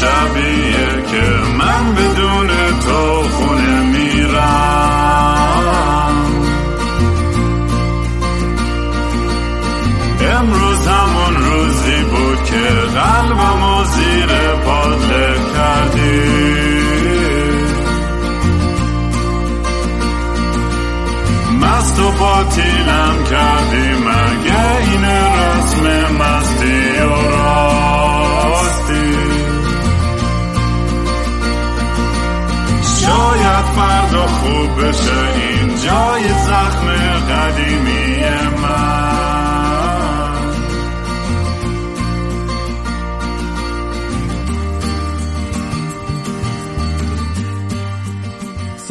شبیه که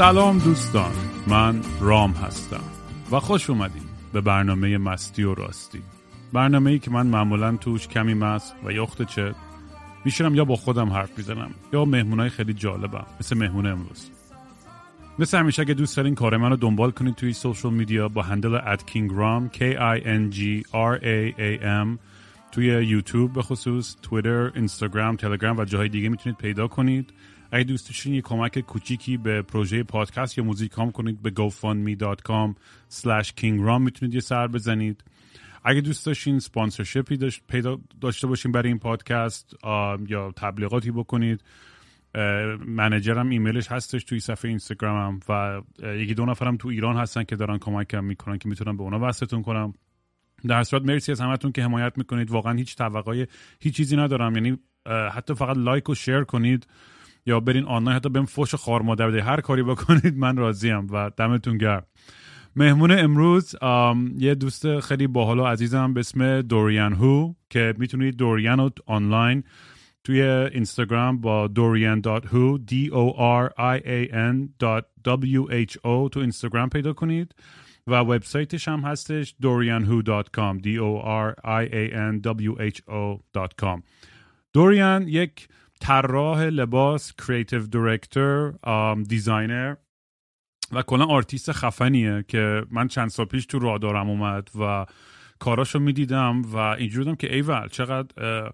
سلام دوستان من رام هستم و خوش اومدیم به برنامه مستی و راستی. برنامه ای که من معمولا توش کمی مست و یخت چه میشونم یا با خودم حرف می‌زنم یا مهمونای خیلی جالبم مثل مهمون امروز. مثل همیشه اگه دوست دارین کار من رو دنبال کنید توی سوشال میدیا با هندل ات کینگرام K I N G R A A M توی یوتیوب به خصوص تویتر، اینستاگرام، تلگرام و جاهای دیگه می‌تونید پیدا کنید. اگه دوست داشتین یه کمک کوچیکی به پروژه پادکست یا موزیک هم کنید به gofundme.com slash kingram می‌تونید یه سر بزنید. اگه دوست داشتین سپانسرشپی داشت پیدا داشته باشین برای این پادکست یا تبلیغاتی بکنید منجرم ایمیلش هستش توی صفحه اینستاگرامم و یکی دو نفرم تو ایران هستن که دارن کمکم می‌کنن که می‌تونم به اونا وصلتون کنم. در صورت مرسی از همتون که حمایت می‌کنید. واقعا هیچ توقعی هیچ چیزی ندارم. یعنی حتی فقط لایک و شیر کنید. یا برین آنلاین حتی بهم فوش خار مادر بده هر کاری بکنید من راضیم و دمتون گرم. مهمون امروز یه دوست خیلی باحال و عزیزم به اسم دوریان هو که می‌تونید دوریان رو آنلاین توی اینستاگرام با dorian.who d o r i a n w h o تو اینستاگرام پیدا کنید و وبسایتش هم هستش dorianwho.com d o r i a n w h o.com دوریان یک طراح لباس creative director designer و کلا آرتیست خفنیه که من چند سال پیش تو رادارم اومد و کاراشو می‌دیدم و اینجوری بودم که ایول چقدر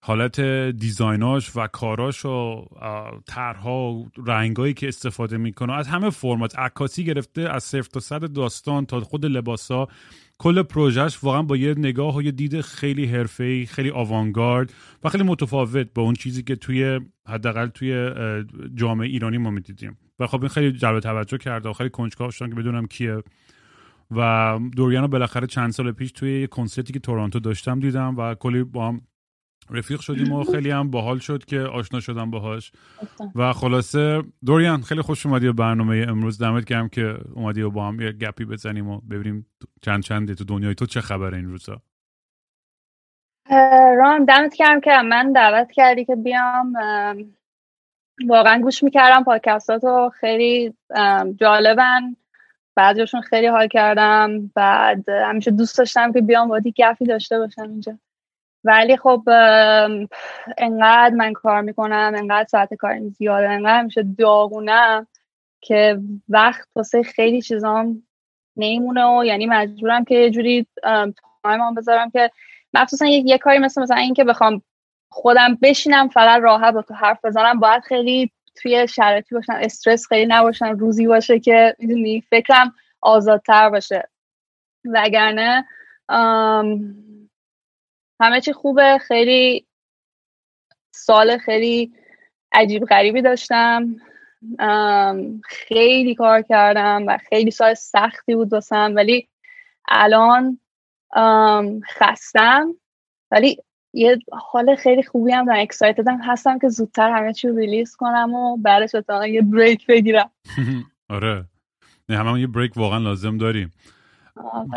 حالت design اش و کاراش و طرح‌ها و رنگایی که استفاده می‌کنه از همه فرمات عکاسی گرفته از صفر تا صد داستان تا خود لباسا کل پروژهش واقعا با یه نگاه و یه دید خیلی حرفه‌ای خیلی آوانگارد و خیلی متفاوت با اون چیزی که توی حداقل توی جامعه ایرانی ما می‌دیدیم. و خب این خیلی جلب توجه کرده و خیلی کنجکاو شدم که بدونم کیه. و دوریانو بالاخره چند سال پیش توی یه کنسرتی که تورنتو داشتم دیدم و کلی با هم رفیق شدیم و خیلی هم باحال شد که آشنا شدم باهاش. و خلاصه دوریان خیلی خوش اومدی به برنامه امروز. دمت گرم که اومدی و با هم یه گپی بزنیم و ببینیم چند چنده تو دنیای تو چه خبره این روزا. رام دمت گرم که من دعوت کردی که بیام. واقعا گوش می‌کردم پادکستاتو خیلی جالبن. بعضیشون خیلی حال کردم. بعد همیشه دوست داشتم که بیام وادی گپی داشته باشم اینجا. ولی خب انقدر من کار می‌کنم انقدر ساعت کار زیاده انقدر میشه داغونم که وقت واسه خیلی چیزام نیمونه و یعنی مجبورم که یه جوری تایم بذارم که مخصوصا یک یه کاری مثل مثلا این که بخوام خودم بشینم فقط راحت با تو حرف بزنم باید خیلی توی شرایطی باشم استرس خیلی نباشم روزی باشه که می‌دونی فکرم آزادتر باشه. وگرنه همه چی خوبه. خیلی سال خیلی عجیب غریبی داشتم. خیلی کار کردم و خیلی سال سختی بود واسم ولی الان خستم. ولی یه حال خیلی خوبی هم دارم اکسایتدم هستم که زودتر همه چی ریلیز کنم و بعدش یه بریک بگیرم. آره. نه همه یه بریک واقعا لازم داریم.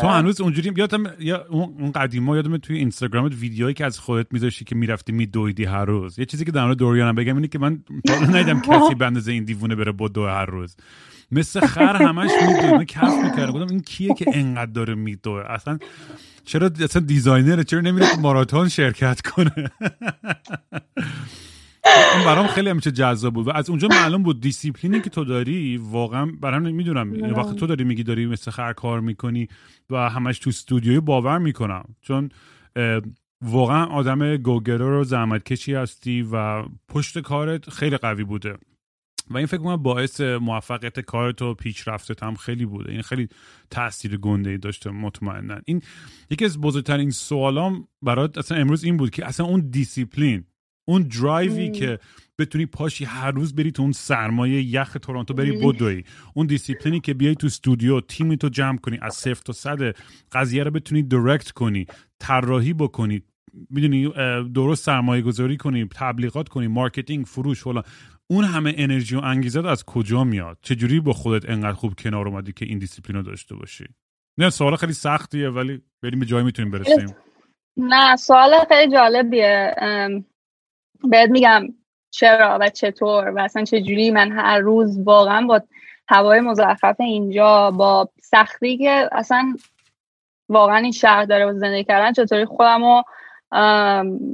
تو هنوز اونجوری یادم یا اون قدیما یادم توی اینستاگرامت ویدیوهایی که از خودت میذاشتی که می‌رفتی میدویدی هر روز. یه چیزی که در مورد دوریانم بگم اینه که من ندیدم کسی به اندازه این دیوونه بره با دو هر روز. مثل خر همش میدوه من کف می‌کردم. گفتم این کیه که انقدر داره میدوه؟ اصلا چرا اصلا دیزاینره؟ چرا نمیره ماراتون شرکت کنه؟ این برام خیلی همیشه جذاب بود و از اونجا معلوم بود دیسیپلینی که تو داری واقعا برام نمی‌دونم وقتی تو داری میگی داری مثل خر کار می‌کنی و همش تو استودیوی باور می‌کنم. چون واقعا آدم go-getter و زحمت کشی هستی و پشتکارت خیلی قوی بوده. و این فکر کنم باعث موفقیت کارت و پیشرفتت هم خیلی بوده. این خیلی تاثیر گنده ای داشته مطمئنا. این یکی از بزرگترین سوالام برات اصلا امروز این بود که اصلا اون دیسیپلین اون درایوی که بتونی پاشی هر روز بری تو اون سرمای یخ تورنتو بری بدوی. اون دیسیپلینی که بیای تو استودیو تیمتو جمع کنی از صفر تا صد قضیه رو بتونی direct کنی طراحی بکنی می‌دونی درست سرمایه گذاری کنی تبلیغات کنی marketing فروش فلان. اون همه انرژی و انگیزه از کجا میاد؟ چجوری با خودت انقدر خوب کنار اومدی که این دیسیپلین رو داشته باشی؟ نه سوال خیلی سختیه ولی بریم به جایی می‌تونیم برسیم. نه سوال خیلی جالبیه. بهت میگم چرا و چطور و اصلا چجوری من هر روز واقعا با هوای مزخرف اینجا با سختی که اصلا واقعا این شهر داره و زندگی کردن چطوری خودم رو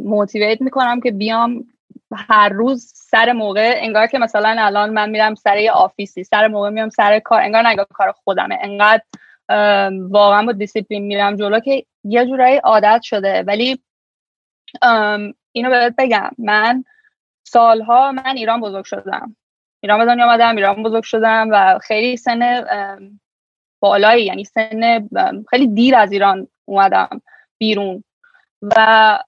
motivate می‌کنم که بیام هر روز سر موقع انگار که مثلا الان من میرم سر office ی سر موقع میام سر کار انگار نگاه کار خودمه انقدر واقعا با دیسیپلین میرم جلو که یه جورایی عادت شده. ولی اینو بهت بگم. من سالها من ایران بزرگ شدم. ایران به دنیا آمدم ایران بزرگ شدم و خیلی سن بالایی یعنی سن خیلی دیر از ایران اومدم بیرون. و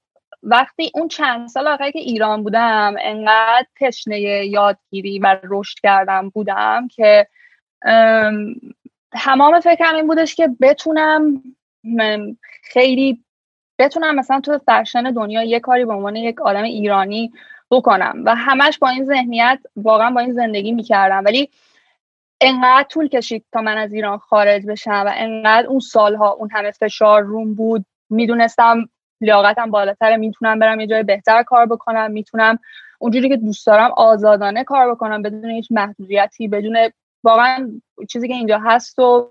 وقتی اون چند سال آخری که ایران بودم انقدر تشنه یادگیری و رشد کردم بودم که تمام فکرم این بودش که بتونم خیلی بتونم مثلا تو فرشن دنیا یه کاری به عنوان یک آدم ایرانی بکنم و همش با این ذهنیت واقعا با این زندگی می‌کردم. ولی انقدر طول کشید تا من از ایران خارج بشم و انقدر اون سالها اون همه فشار روم بود. می‌دونستم لیاقتم بالاتر می‌تونم برم یه جای بهتر کار بکنم می‌تونم اونجوری که دوست دارم آزادانه کار بکنم بدون هیچ محدودیتی بدون واقعا چیزی که اینجا هست و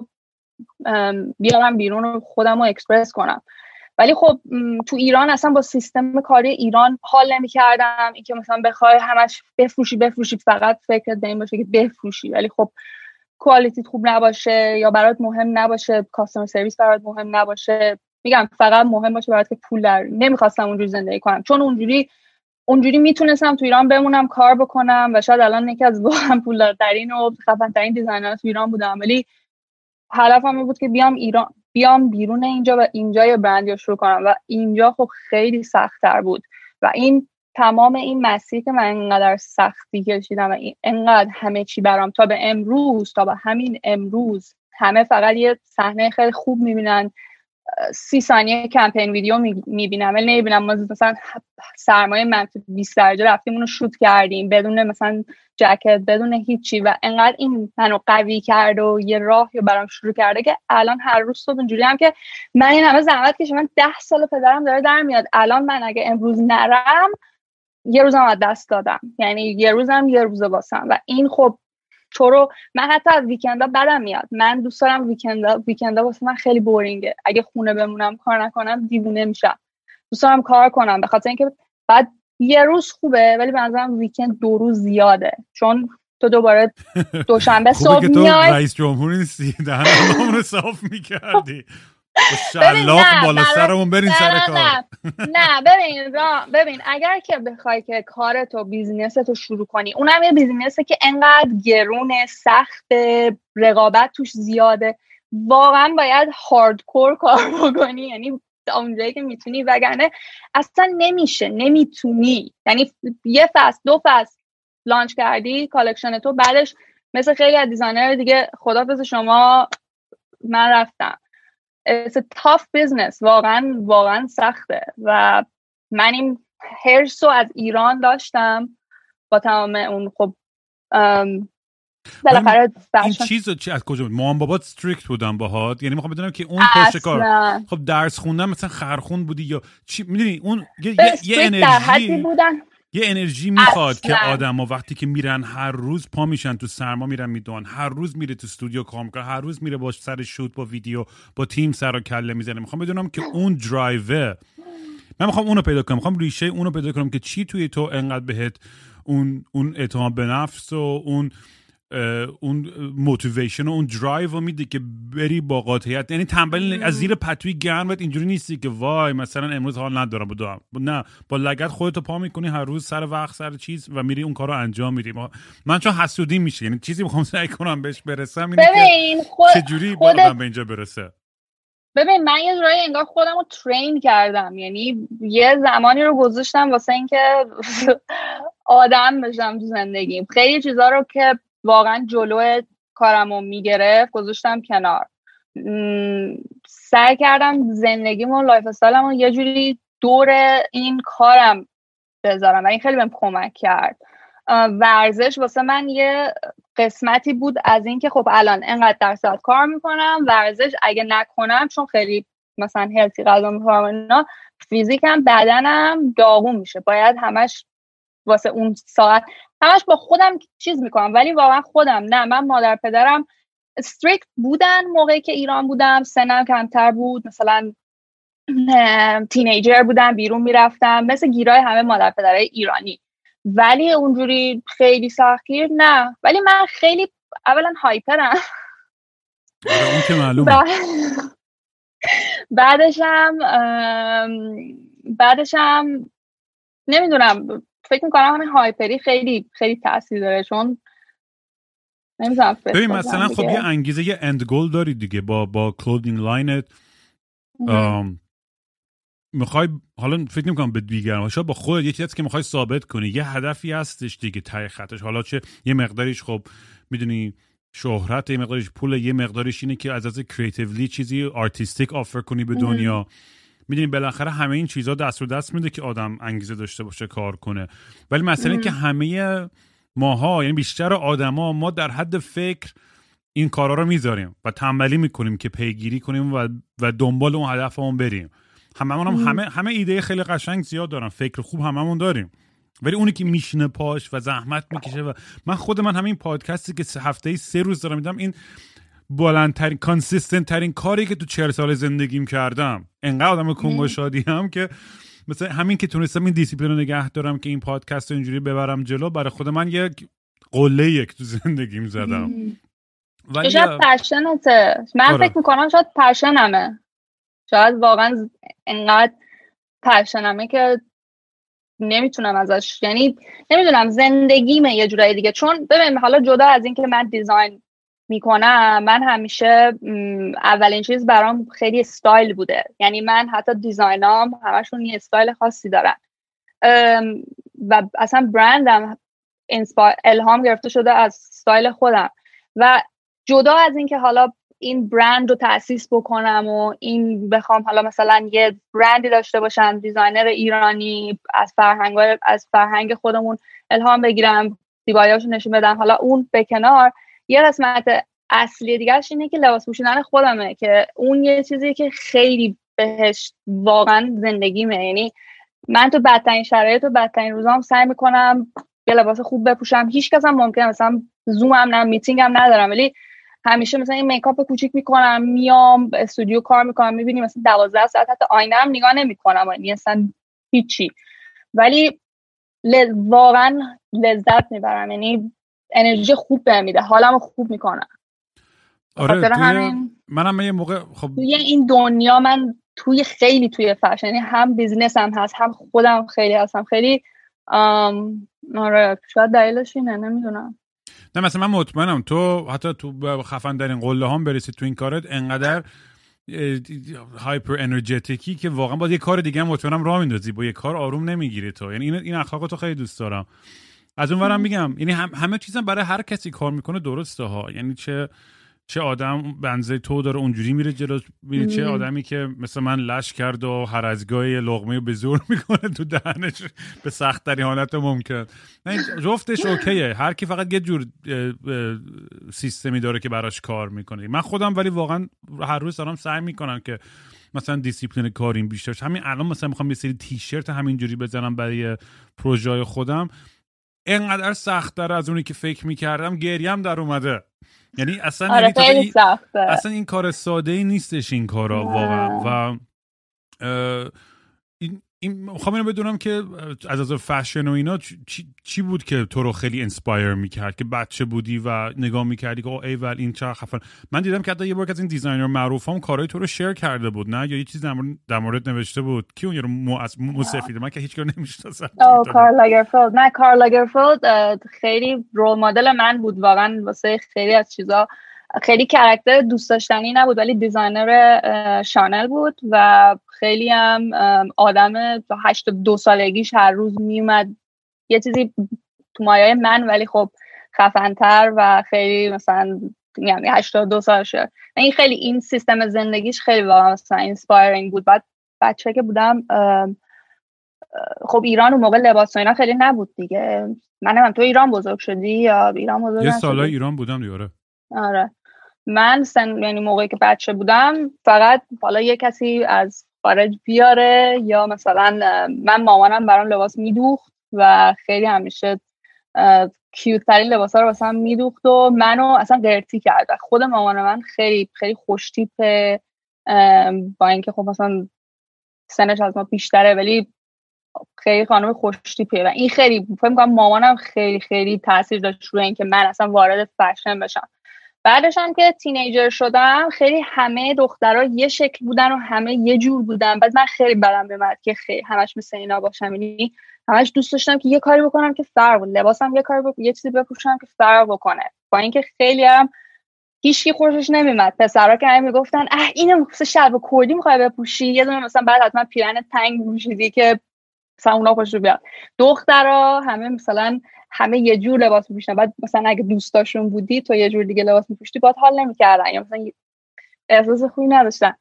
بیارم بیرون و خودم رو اکسپرس کنم. ولی خب تو ایران اصلا با سیستم کاری ایران حال نمی کردم اینکه مثلا بخوای همش بفروشی بفروشی فقط فکر به این باشه که بفروشی. ولی خب quality خوب نباشه یا برات مهم نباشه customer service برات مهم نباشه. میگم فقط مهم باشه برات که پول در نمی‌خواستم اونجوری زندگی کنم. چون اونجوری اونجوری می‌تونستم تو ایران بمونم کار بکنم و شاید الان یکی از واقعا پولدارترین و خفنترین designer ها تو ایران بودم. ولی هدفم بود که بیام ایران. بیام بیرون اینجا و اینجا یه برند شروع کنم. و اینجا خب خیلی سختتر بود. و این تمام این مسیر که من انقدر سختی کشیدم و انقدر همه چی برام تا به امروز تا به همین امروز همه فقط یه صحنه خیلی خوب می‌بینن. سی ثانیه کمپین ویدیو می‌بینم ولی نمی‌بینم. ما مثلا سرمایه منفی 20 درجه رفتیم اونو شوت کردیم. بدون مثلا جکت بدون هیچی. و انقدر این منو قوی کرد و یه راه یا برام شروع کرده که الان هر روز صبح اینجوری هم که من این همه زحمت کشم من ده سال پدرم داره در میاد. الان من اگه امروز نرم یه روزم از دست دادم. یعنی یه روزم یه روزه واسم. و این خب تو رو من حتی از ویکندا بدم میاد. من دوست دارم ویکندا ویکندا واسه من خیلی بورینگه. اگه خونه بمونم کار نکنم دیوونه میشم. دوست دارم کار کنم. به خاطر اینکه بعد یه روز خوبه ولی به نظرم ویکند دو روز زیاده. چون تو دوباره دوشنبه صبح میای. رئیس جمهور نیستی. دهنمون صاف می‌کردی. شلاق بالا سرمون برین سر کار. نه. ببین ببین اگر که بخوای که کارتو بیزینستو شروع کنی اونم یه بیزینسه که انقدر گرون سخت رقابت توش زیاده. واقعا باید هاردکور کار بکنی. یعنی اونجایی که می‌تونی وگرنه اصلا نمیشه نمی‌تونی. یعنی یه فصل دو فصل launch کردی collection تو بعدش مثل خیلی از designer دیگه خدافظ شما من رفتم. It's a tough business. واقعا واقعا سخته. و من این حرص رو از ایران داشتم با تمام اون خب بالاخره این چیز چی از کجا؟ مام بابات strict بودن باهات؟ یعنی می‌خوام بدونم که اون پشتکار خب درس خوندن مثلا خرخون بودی یا چی؟ می‌دونی اون یه, یه انرژی بودن. یه انرژی می‌خواد که آدم وقتی که میرن هر روز پا میشن تو سرما میرن میدوئن. هر روز میره تو استودیو کار. می‌کنه هر روز میره با سر shoot با ویدیو با تیم سر و کله می‌زنه. می‌خوام بدونم که اون درایور من می‌خوام اونو پیدا کنم. می‌خوام ریشه اونو پیدا کنم که چی توی تو انقدر بهت اون اون اعتماد به نفس و اون اون motivation و اون درایو رو میده که بری با قاطعیت. یعنی تنبل از زیر پتوی گرمت اینجوری نیستی که وای مثلا امروز حال ندارم بودم نه با لگت خودتو پا می‌کنی هر روز سر وقت سر چیز و میری اون کارو انجام میدی. من چون حسودی میشه یعنی چیزی می‌خوام سعی کنم بهش برسم اینه ببین خود چجوری خود... به اینجا برسه. ببین من یه جورایی انگار خودم رو ترین کردم. یعنی یه زمانی رو گذاشتم واسه اینکه آدم بشم تو زندگیم. خیلی چیزا رو که واقعا جلو کارم رو می‌گرفت گذاشتم کنار. سعی کردم زندگیم و lifestyle م رو یه جوری دور این کارم بذارم و این خیلی بهم کمک کرد. ورزش واسه من یه قسمتی بود از اینکه خب الان انقدر درصد کار می‌کنم ورزش اگه نکنم چون خیلی مثلا healthy غذا می‌خورم اینا فیزیکم بدنم داغون میشه. باید همش واسه اون ساعت. همش با خودم چیز می‌کنم ولی واقعا خودم نه. من مادر پدرم استریکت بودن موقعی که ایران بودم. سنم کمتر بود. مثلا تینیجر بودم بیرون می‌رفتم. مثل گیرای همه مادر پدرای ایرانی. ولی اونجوری خیلی سختگیر نه. ولی من خیلی اولا هایپرم. آره، اون که معلومه. بعدشم بعدشم نمی‌دونم. فکر می‌کنم همین hyper ی خیلی خیلی تاثیر داره چون نمی‌دونم ببین مثلا خب یه انگیزه یه end goal داری دیگه با با clothing line ت می‌خوای حالا فکر نمی‌کنم به دیگر شاید با خود یه چیزی که می‌خوای ثابت کنی یه هدفی هستش دیگه ته خطش. حالا چه یه مقداریش خب می‌دونی شهرت یه مقداریش پول یه مقداریش اینه که از از creatively چیزی artistic offer کنی به دنیا. می‌دونی بالاخره همه این چیزها دست رو دست میده که آدم انگیزه داشته باشه کار کنه. ولی مثلا که همه ماها یعنی بیشتر آدما ما در حد فکر این کارا رو می‌ذاریم و تنبلی می‌کنیم که پیگیری کنیم و, و دنبال اون هدفمون بریم. هممون هم همه همه ایده خیلی قشنگ زیاد دارن. فکر خوب هممون داریم. ولی اونی که میشینه پاش و زحمت می‌کشه و من خود من همین پادکستی که هفته سه روز دارم میدم این balanced ترین consistent ترین کاری که تو چهل سال زندگیم کردم. انقدر آدم کون گشادی هم که مثلا همین که تونستم این دیسیپلین رو نگه دارم که این پادکست رو اینجوری ببرم جلو برای خود من یک قله یک تو زندگیم زدم. ولی شاید passion ته من آره. فکر می‌کنم شاید passion مه شاید واقعا انقدر passion مه که نمی‌تونم ازش یعنی نمی‌دونم زندگیمه یه جورایی دیگه. چون ببین حالا جدا از اینکه من design می‌کنم. من همیشه اولین چیز برام خیلی استایل بوده. یعنی من حتی design ام همشون یه استایل خاصی دارن. و اصلا برندم الهام گرفته شده از استایل خودم. و جدا از اینکه حالا این برند رو تاسیس بکنم و این بخوام حالا مثلا یه برندی داشته باشم designer ایرانی از فرهنگ از فرهنگ خودمون الهام بگیرم زیباییاشو نشون بدم حالا اون به کنار. یه قسمت اصلی دیگرش اینه که لباس پوشیدن خودمه که اون یه چیزی که خیلی بهش واقعا زندگیمه. یعنی من تو بدترین شرایط و بدترین روزام سعی می‌کنم یه لباس خوب بپوشم. هیچ کس هم ممکنه مثلا زوم هم نه میتینگ هم ندارم ولی همیشه مثلا این میکاپ کوچیک می‌کنم میام استودیو کار می‌کنم می‌بینی مثلا 12 ساعت حتی آینه هم نگاه نمی‌کنم یعنی اصلا هیچی. ولی واقعا لذت می‌برم. یعنی انرژی خوب بهم میده. حالمو خوب می‌کنم. آره توی همین منم یه موقع خب توی این دنیا من توی خیلی توی فشن. یعنی هم business هم هست هم خودم خیلی هستم. خیلی آره شاید دلیلش اینه نمی‌دونم. نه مثلا من مطمئنم تو حتی تو خفن در این قله هم برسی تو این کارت انقدر هایپر انرژتیکی که واقعا با یه کار دیگه هم مطمئنم راه میندازی. با یه کار آروم نمی‌گیری تو. یعنی این این اخلاق تو خیلی دوست دارم. از اون ورم میگم یعنی هم همه چیزم برای هر کسی کار می‌کنه درسته ها. یعنی چه چه آدم بنزه تو داره اونجوری میره جلو میره چه آدمی که مثل من لش کرد و هر از گاهی لغمه به زور می‌کنه تو دهنش به سخت تری حالت ممکن. نه جفتش اوکیه. هر کی فقط یه جور سیستمی داره که براش کار می‌کنه. من خودم ولی واقعا هر روز دارم سعی می‌کنم که مثلا دیسیپلین کاریم بیشتر همین الان مثلا می‌خوام یه سری تیشرت همینجوری بزنم برای پروژه خودم. انقدر سختتر از اونی که فکر می‌کردم گریم در اومده. یعنی اصلا آره یعنی اصلا این کار ساده ای نیستش این کارا واقعا. و این این می‌خوام اینو بدونم که از از فشن و اینا چی, چی بود که تو رو خیلی inspire می‌کرد؟ که بچه بودی و نگاه می‌کردی که ای ول این چه خفن. من دیدم که حتی یه بار از این designer معروف هم کارهای تو رو share کرده بود نه؟ یا یه چیزی در مورد نوشته بود. کی اون یارو مو از مو سفیده من که هیچ کار نمی‌شناسم. کارل لاگرفیلد. نه کارل لاگرفیلد خیلی role model من بود. واقعا واسه خیلی از چیزا خیلی character دوست داشتنی نبود ولی designer شانل بود و خیلی هم آدم هشتاد و دو سالگیش هر روز میومد. یه چیزی تو مایه من ولی خب خفنتر و خیلی مثلا یعنی دو سالشه این خیلی این سیستم زندگیش خیلی واقعا مثلا inspiring بود. بعد بچه که بودم خب ایران اون موقع لباس و اینا خیلی نبود دیگه. من تو ایران بزرگ شدی یا ایران بزرگ یه سالای ایران بودم دیاره آره. من سن یعنی موقعی که بچه بودم فقط حالا یه کسی از خارج بیاره یا مثلا من مامانم برام لباس میدوخت و خیلی همیشه کیوترین لباس ها رو مثلا میدوخت و منو اصلا قرتی کرد. خود مامان من خیلی خیلی خوشتیپه با اینکه خب مثلا سنش از ما بیشتره ولی خیلی خانم خوشتیپه. و این خیلی فکر می‌کنم مامانم خیلی خیلی تاثیر داشت روی اینکه من اصلا وارد فشن بشم. بعدش هم که تینیجر شدم خیلی همه دخترها یه شکل بودن و همه یه جور بودن. بعد من خیلی بدم بمد که خیلی همش مثل اینا باشم. یعنی همش دوست داشتم که یه کاری بکنم که فرق لباسم یه کاری بکنم یه چیزی بپوشم که فرق بکنه. با اینکه خیلی هم هیچکی خوشش نمیمد. پسرا که همه می‌گفتن اه اینو مثلا شلوار کردی می‌خوای بپوشی؟ یه دونه مثلا بعد حتما پیرن تنگ پوشیدی که مثلا اونا خوشش بیاد. دخترا همه مثلا همه یه جور لباس میپوشن. بعد مثلا اگه دوستاشون بودی تو یه جور دیگه لباس میپوشتی باید حال نمی‌کردن. یا مثلا احساس خوبی نداشتن.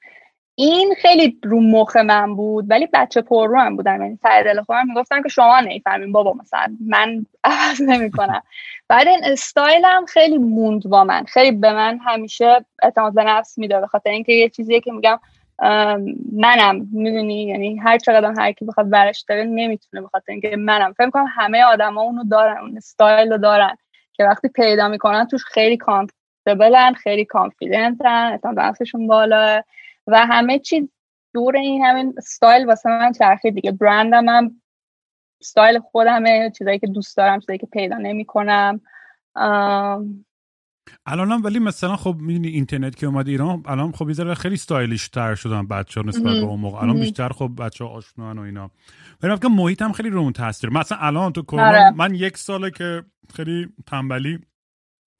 این خیلی رو مخ من بود ولی بچه پر رو هم بودم یعنی ته دل خودم می‌گفتن که شما نمی‌فهمین بابا مثلا من عوض نمی‌کنم. بعد این استایلم خیلی موند با من. خیلی به من همیشه اعتماد به نفس میده به خاطر اینکه یه چیزیه که میگم منم می‌دونی؟ یعنی هر چقدر هر کی بخواد برش داره نمی‌تونه بخاطر اینکه منم. فکر کنم همه آدما اونو دارن اون استایل رو دارن که وقتی پیدا می‌کنن توش خیلی کامفورتبلن خیلی کانفیدنتن اعتماد نفسشون بالا و همه چی دور این همین استایل واسه من چرخید دیگه. برندم هم استایل خودمه چیزایی که دوست دارم چیزایی که پیدا نمی‌کنم. الان ولی مثلا خب می‌دونی اینترنت که اومد ایران الان خب یه خیلی stylish تر شدن بچه ها نسبت به اون موقع. الان بیشتر خب بچه ها آشنان و اینا. ولی که محیط هم خیلی رو اون تاثیر. مثلا الان تو کرونا آره. من یک ساله که خیلی تنبلی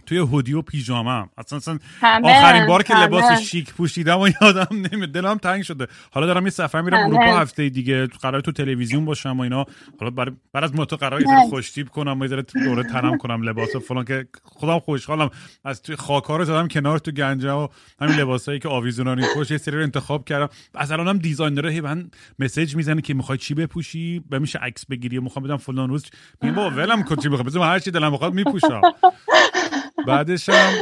توی hoodie و پیژامه اصلا, اصلا آخرین بار که لباس شیک پوشیدم و یادم نمیاد. دلم تنگ شده. حالا دارم یه سفر میرم اروپا هفته دیگه. قرار تو تلویزیون باشم و اینا. حالا برای بعد از مدت قرار یه خوشتیپ کنم و یه دوره تنم کنم لباس و فلان که خودم خوشحالم. از توی خاکار رو زدم کنار تو گنجه و همین لباسایی که آویزونانی پشت یه سری رو انتخاب کردم. از الانم designer هی من message می‌زنه که می‌خوای چی بپوشی؟ به میشه عکس بگیری؟ می‌خوام بدم فلان روز میگم بابا ولم کن چی بخوام هر چی دلم بخواد میپوشم. بعدش هم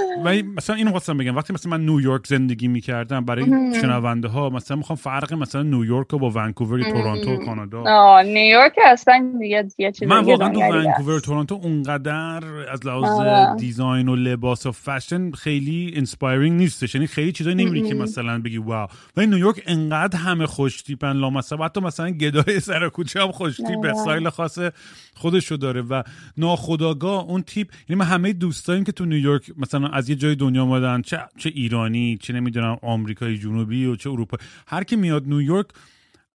مثلا اینو خواستم بگم. وقتی مثلا من نیویورک زندگی می‌کردم برای شنونده ها مثلا می‌خوام فرق مثلا نیویورک با ونکوور تورنتو کانادا. نیویورک اصلا دیگه یه چیز من واقعا تو ونکوور تورنتو اونقدر از لحاظ. design و لباس و فشن خیلی inspiring نیستش. یعنی خیلی چیزایی نمیری که مثلا بگی wow. ولی نیویورک انقدر همه خوش تیپن لامصب. حتی مثلا گدای سر کوچه هم خوش تیپ آره. استایل خاص خودشو داره و ناخودآگاه اون تیپ. یعنی من همه دوستاییم که تو نیویورک مثلا از یه جای دنیا اومدن چه چه ایرانی چه نمی‌دونم آمریکای جنوبی و چه اروپا. هر کی میاد نیویورک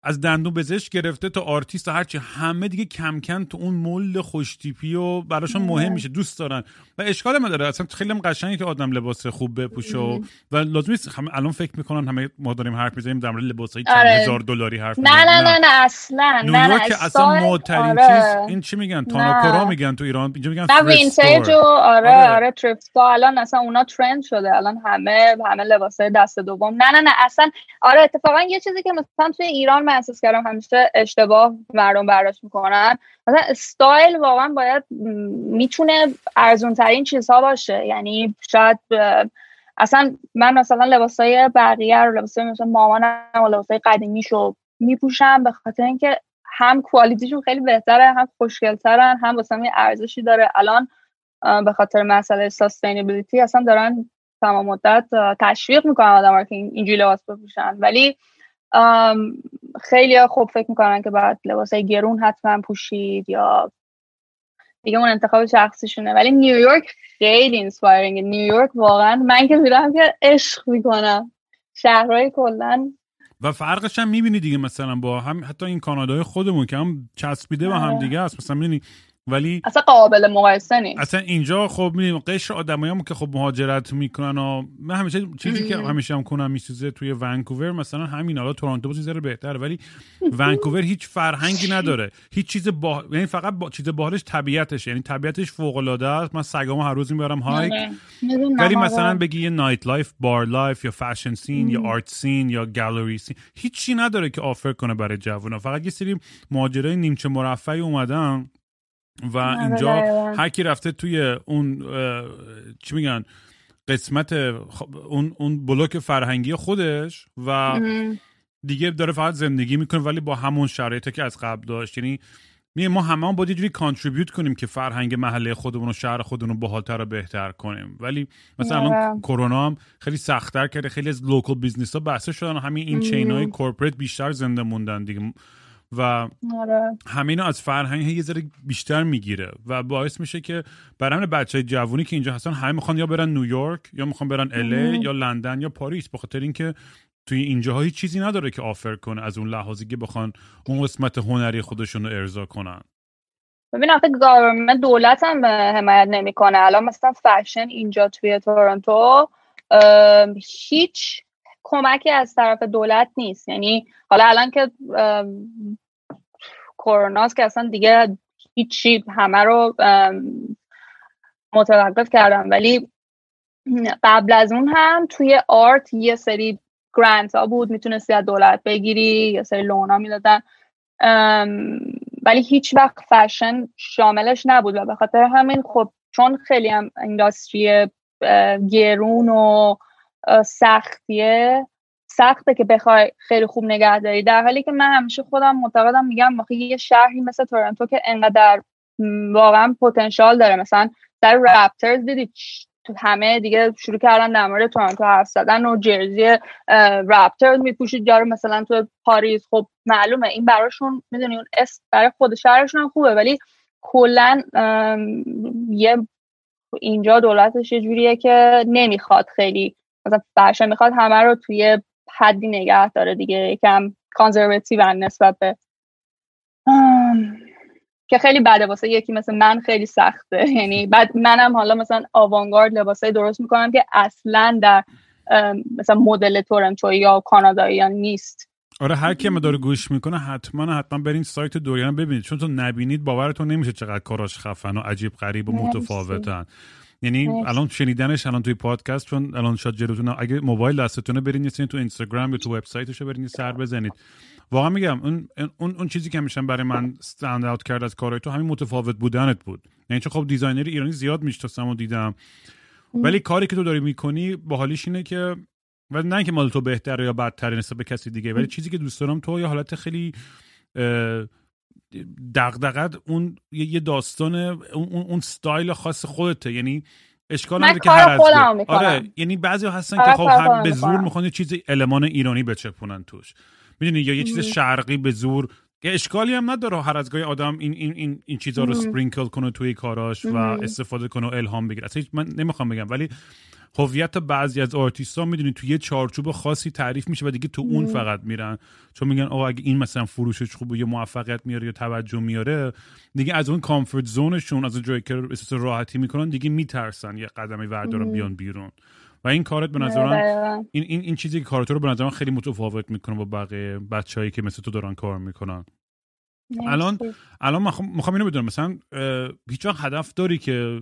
از دندون پزشک گرفته تا آرتیست هرچی. همه دیگه کم کم تو اون mood خوشتیپی و براشون مهم میشه دوست دارن. و اشکالم نداره اصلا خیلی هم قشنگه که آدم لباس خوب بپوشه و, و لازم نیست الان فکر می‌کنن همه ما داریم حرف می‌زنیم در مورد لباسای چند آره. هزار دلاری حرف نه نه نه. نه اصلا نه نه که اصلا مدترین آره. چیز این چی میگن؟ تاناکورا میگن تو ایران. اینجا میگن نه و آره آره, آره الان اصلا اونا ترند شده. الان همه همه لباسای دست دوم. نه نه نه اصلا آره اتفاقا یه چیزی که مثلا توی ایران من احساس کردم همیشه اشتباه مردم برداشت می‌کنن. مثلا استایل واقعا باید می‌تونه ارزون ترین چیزها باشه. یعنی شاید اصلا من مثلا لباسای بقیه رو لباسای مثلا مامانم و لباسای قدیمیشو میپوشم به خاطر اینکه هم کوالیتیشون خیلی بهتره هم خوشگلترن هم واسه ارزشی داره. الان به خاطر مسئله sustainability اصلا دارن تمام مدت تشویق می‌کنن آدم که اینجوری لباس بپوشن. ولی خیلی خوب فکر می‌کنن که باید لباس گرون حتما پوشید یا دیگه اون انتخاب شخصیشونه. ولی نیویورک خیلی inspiring نیویورک واقعا من که میرم که عشق می‌کنم. شهرهای کلا. و فرقش هم می‌بینی دیگه مثلا با هم حتی این کانادای خودمون که هم چسبیده و هم آره. دیگه است مثلا می‌بینی ولی اصلا قابل مقایسه نیست. اصلا اینجا خب می‌دونیم قشر آدمایی که خب مهاجرت می‌کنن و من همیشه چیزی که همیشه هم کنم میسوزه توی ونکوور مثلا همین حالا تورنتو ذره بهتره ولی ونکوور هیچ فرهنگی نداره. هیچ چیز با یعنی فقط با... چیز باحالش طبیعتش یعنی طبیعتش فوق العاده است. من سگامو هر روز می‌برم hike. آره. ولی مثلا بگی یه nightlife bar life یا fashion scene یا art scene یا gallery scene هیچی نداره که offer کنه برای جوونا. فقط یه سری مهاجرای نیمچه مرفهی اومدن. و اینجا هر کی رفته توی اون چی میگن قسمت اون اون بلوک فرهنگی خودش و دیگه داره فقط زندگی می‌کنه ولی با همون شرایطی که از قبل داشت. یعنی می ما همه هم باید یه جوری contribute کنیم که فرهنگ محله خودمون و شهر خودمون رو باحالتر و بهتر کنیم. ولی مثلا الان. کرونا هم خیلی سختتر کرده. خیلی از local business ها بحث شدن و همین این chain های corporate بیشتر زنده موندن دیگه. و آره. همینو از فرهنگ یه ذره بیشتر می‌گیره و باعث میشه که برای بچه جوونی که اینجا هستن همه می‌خوان یا برن نیویورک یا می‌خوان برن LA یا لندن یا پاریس بخاطر اینکه توی اینجاها هیچ چیزی نداره که offer کنه از اون لحاظی که بخوان اون قسمت هنری خودشون رو ارضا کنن. ببین آخه government دولت هم حمایت نمی‌کنه. الان مثلا فشن اینجا توی تورنتو هیچ کمکی از طرف دولت نیست. یعنی حالا الان که کروناست که اصلا دیگه هیچی همه رو متوقف کردم ولی قبل از اون هم توی آرت یه سری گرانت ها بود می‌تونستی از دولت بگیری یه سری لون ها می‌دادن. ولی هیچ وقت فشن شاملش نبود و به خاطر همین خب چون خیلی هم اینداستری گرون و سختیه. سخته که بخوای خیلی خوب نگهداری در حالی که من همیشه خودم معتقدم میگم واقعا یه شهری مثل تورنتو که انقدر واقعا پتانسیل داره. مثلا در Raptors دیدی تو همه دیگه شروع کردن در مورد تورنتو حرف زدن و jersey Raptors میپوشید. یارو مثلا تو پاریس خب معلومه. این براشون می‌دونی اون asset برای خود شهرشون هم خوبه. ولی کلا یه اینجا دولتش یه جوریه که نمی‌خواد خیلی مثلا فرشه می‌خواد همه رو توی حدی نگه داره دیگه یکم کانزرواتیو نسبت به که خیلی بده واسه یکی مثل من خیلی سخته. یعنی بعد منم حالا مثلا آوانگارد لباسای درست می‌کنم که اصلا در مثلا مدل تورنتو یا کانادایی نیست. آره هر کی ما داره گوش می‌کنه حتما حتما برین سایت دوریان ببینید. چون تو نبینید باورتون نمیشه چقدر کاراش خفن و عجیب غریب و متفاوتن. یعنی الان شنیدنش الان توی پادکست چون الان شاید جلوتون اگه موبایل دستتونه برین یه تو اینستاگرام یا تو وبسایتش برین سر بزنید. واقعا میگم اون اون اون چیزی که میشن برای من stand out کرد از کارهای تو همین متفاوت بودنت بود. یعنی چون خب designer ایرانی زیاد می‌شناسم و دیدم ولی کاری که تو داری می‌کنی باحالیش اینه که و نه اینکه مال تو بهتره یا بدتره نسبت به کسی دیگه ولی چیزی که دوست دارم تو یه حالت خیلی دغدغت اون یه داستان اون, اون ستایل خاص خودته. یعنی اشکال نداره که هر از آره یعنی بعضی هستن که خب هم به زور می‌خوان یه چیز المان ایرانی بچپونن توش. می‌دونی؟ یا یه چیز شرقی به زور. یه اشکالی هم نداره هر از گاهی آدم این این این این چیزا رو سپرینکل کنه توی کاراش و استفاده کنه و الهام بگیره. اصلا من نمی‌خوام بگم ولی هویت بعضی از آرتیست ها می‌دونی تو یه چارچوب خاصی تعریف میشه و دیگه تو اون فقط میرن. چون میگن آقا اگه این مثلا فروشش خوبه یه موفقیت میاره یا توجه میاره دیگه از اون comfort zone شون از جایی که احساس راحتی می‌کنن دیگه میترسن یه قدمی وردارن بیان بیرون. و این کارت به نظر این, این این چیزی که کارت رو به نظر خیلی متفاوت می‌کنه با بقیه بچههایی که مثل تو دارن کار می‌کنن. الان الان می‌خوام اینو بدونم. مثلا هیچ هدف داری که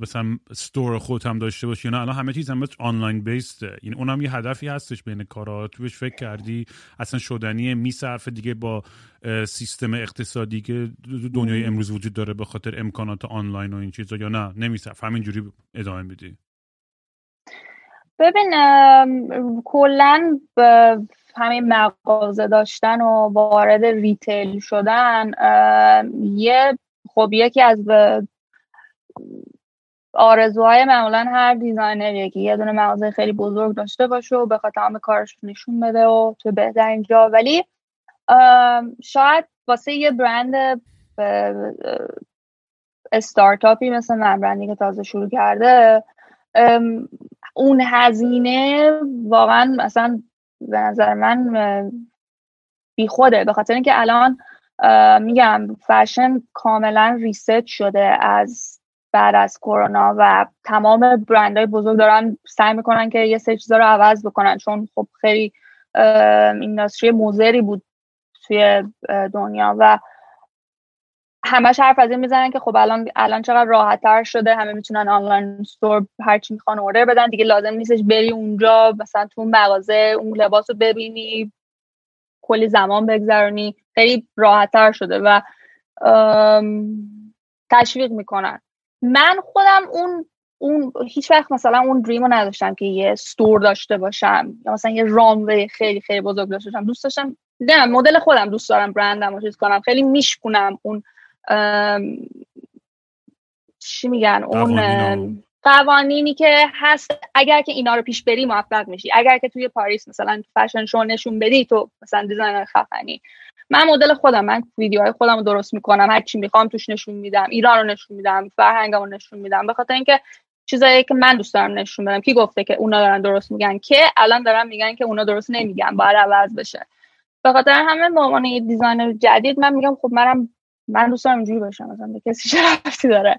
مثلا استور خودت هم داشته باشی یا نه؟ الان همه چیز هم آنلاین بیسته یعنی اونم یه هدفی هستش بین کارات تو بهش فکر کردی اصلا شدنی میصرف دیگه با سیستم اقتصادی که دنیای امروز وجود داره به خاطر امکانات آنلاین و این چیزا یا نه. نمیصرف همینجوری ادامه میدی. ببین کلا همین مغازه داشتن و وارد ریتیل شدن یه خب یکی از آرزوهای معمولا هر دیزاینر که یه دونه مغازه خیلی بزرگ داشته باشه و بخواد تمام کارش نشون بده و تو بهترین جا ولی شاید واسه یه برند استارتاپی مثل من برندی که تازه شروع کرده اون هزینه واقعا مثلا به نظر من بیخوده. به خاطر اینکه الان میگم فشن کاملا ریست شده از بعد از کرونا و تمام برندهای بزرگ دارن سعی می‌کنن که یه سه چیزا رو عوض بکنن. چون خب خیلی اینداستری موزری بود توی دنیا و همش حرف از این می‌زنن که خب الان الان چقدر راحت تر شده همه می‌تونن آنلاین استور هر چی می‌خوان اوردر بدن. دیگه لازم نیستش بری اونجا مثلا تو مغازه اون لباس رو ببینی کلی زمان بگذرونی. خیلی راحت تر شده و تشویق می‌کنن. من خودم اون اون هیچ وقت مثلا اون dream رو نداشتم که یه store داشته باشم یا مثلا یه runway خیلی خیلی بزرگ داشته باشم. دوست داشتم نه مدل خودم دوست دارم برندم رو چیز کنم. خیلی میشکونم اون چی میگن؟ اون قوانینی که هست. اگر که اینا رو پیش بری موفق میشی. اگر که توی پاریس مثلا fashion show نشون بدی تو مثلا designer خفنی. من مدل خودم من ویدیوهای خودم رو درست می‌کنم. هر چی می‌خوام توش نشون میدم. ایران رو نشون میدم. فرهنگم رو نشون میدم. به خاطر اینکه چیزایی که من دوست دارم نشون بدم. کی گفته که اونا دارن درست میگن؟ که الان دارن میگن که اونا درست نمیگن. باید عوض بشه. به خاطر همه به عنوان یه designer جدید من میگم خب منم من دوست دارم اینجوری باشم مثلا به کسی چه ربطی داره.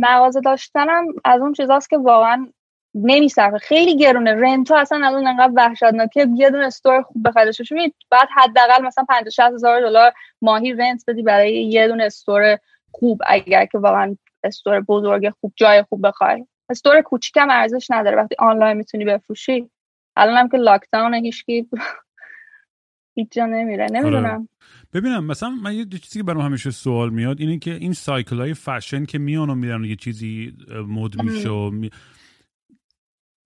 مغازه داشتنم از اون چیزاست که واقعا نمیصرفه. خیلی گرونه. rent و اصلا الان انقدر وحشتناکه. یه دونه store خوب بخریش می بعد حداقل مثلا 50 60 هزار دلار ماهی rent بدی برای یه دونه store خوب. اگر که واقعا store بزرگ خوب جای خوب بخوای. store کوچیکم ارزش نداره. وقتی آنلاین می‌تونی بفروشی الان هم که lockdown هیچکی هیچ جا نمیره. نمی‌دونم. ببینم مثلا من یه چیزی که برام همیشه سوال میاد اینه که این cycle های فشن که میان و میرن یه چیزی مد میشه و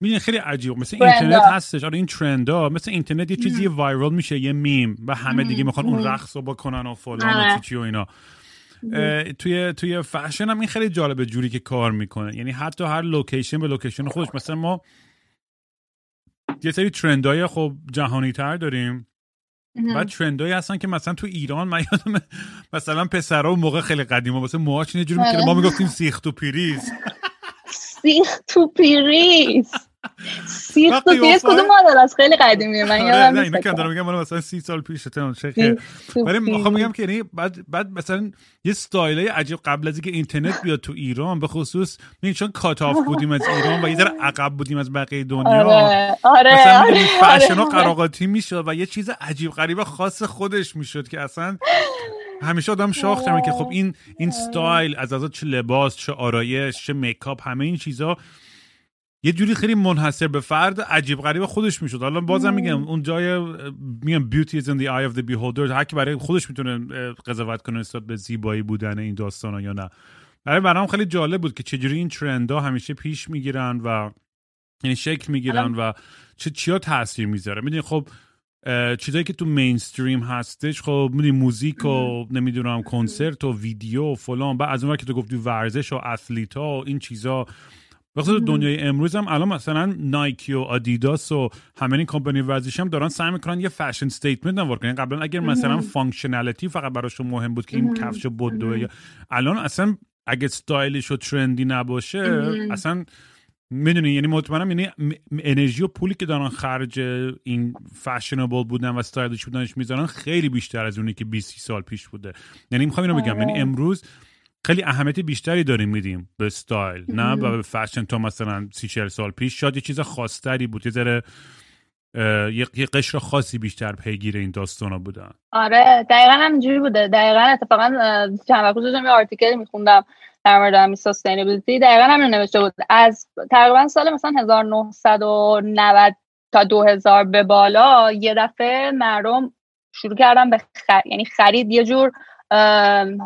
می... خیلی عجیب. مثل اینترنت هستش. آره این trend ها. مثل اینترنت یه چیزی viral میشه یه میم و همه دیگه می‌خوان اون رقص رو بکنن و فلان و آره. چی و اینا. توی توی فشن هم این خیلی جالبه جوری که کار می‌کنه. یعنی حتی هر location به location خودش مثلا ما یه سری trend های خب جهانی تر داریم. بعد trend ایی هستن که مثلا تو ایران من یادم مثلا پسرا موقع خیلی قدیما واسه موهاش اینجوری می‌کنه ما می‌گفتیم سیخ تو پریز. سیخ تو پریز. تو پریز کدوم مدل از خیلی قدیمیه من آره، یادم نه اینو که دارم میگم مثلا سی سال پیش چه ولی می‌خوام میگم که یعنی بعد بعد مثلا یه استایل عجیب قبل از اینکه اینترنت بیاد تو ایران به خصوص ببین چون cut off بودیم از ایران و یه ذره عقب بودیم از بقیه دنیا. آره آره مثلا آره, فشن آره. قروقاتی می‌شد و یه چیز عجیب غریب خاص خودش می‌شد که اصلا همیشه آدم شاخ که خب این این استایل از از چه لباس چه آرایش چه makeup همه این چیزا یه جوری خیلی منحصر به فرد عجیب غریب خودش می‌شد. حالا بازم میگم اون جای میگم beauty is in the eye of the beholder هر کی برای خودش می‌تونه قضاوت کنه نسبت به زیبایی بودن این داستان یا نه. برای برام خیلی جالب بود که چجوری این ترند ها همیشه پیش می‌گیرن و یعنی شکل می‌گیرن و چه چیا تاثیر می‌ذاره. می‌دونی خب چیزایی که تو مینستریم هستش خب می‌دونی موزیک و نمی‌دونم کنسرت و ویدیو و فلان. بعد از اون که تو گفتی ورزش و اتلیتا و این چیزا بخاطر دنیای امروز هم الان مثلا نایکی و آدیداس و همه این کمپانی ورزشی هم دارن سعی می‌کنن یه fashion statement نوار کنن. قبلا اگر مثلا functionality فقط براشون مهم بود که این کفش بدوه یا الان اصلا اگه استایلش و trendy نباشه اصلا می‌دونی یعنی مطمئنم یعنی انرژی و پولی که دارن خرج این fashionable بودن و stylish بودنش می‌ذارن خیلی بیشتر از اونی که 20 سال پیش بوده. یعنی می‌خوام اینو بگم. یعنی آره. امروز خیلی اهمیت بیشتری داریم میدیم به استایل نه؟ و به فشن تا مثلا سی چهل سال پیش. شاید یه چیز خاصتری بود یه ذره یه قشر خاصی بیشتر پیگیر این داستانا بودن. آره دقیقا همینجوری بوده. دقیقا اتفاقا چند وقت داشتم یه آرتیکل میخوندم در مورد همین سستینبیلیتی دقیقا همین نوشته بود. از تقریبا سال مثلا 1990 تا 2000 به بالا یه دفعه مردم شروع کردن به خرید یعنی خرید یه جور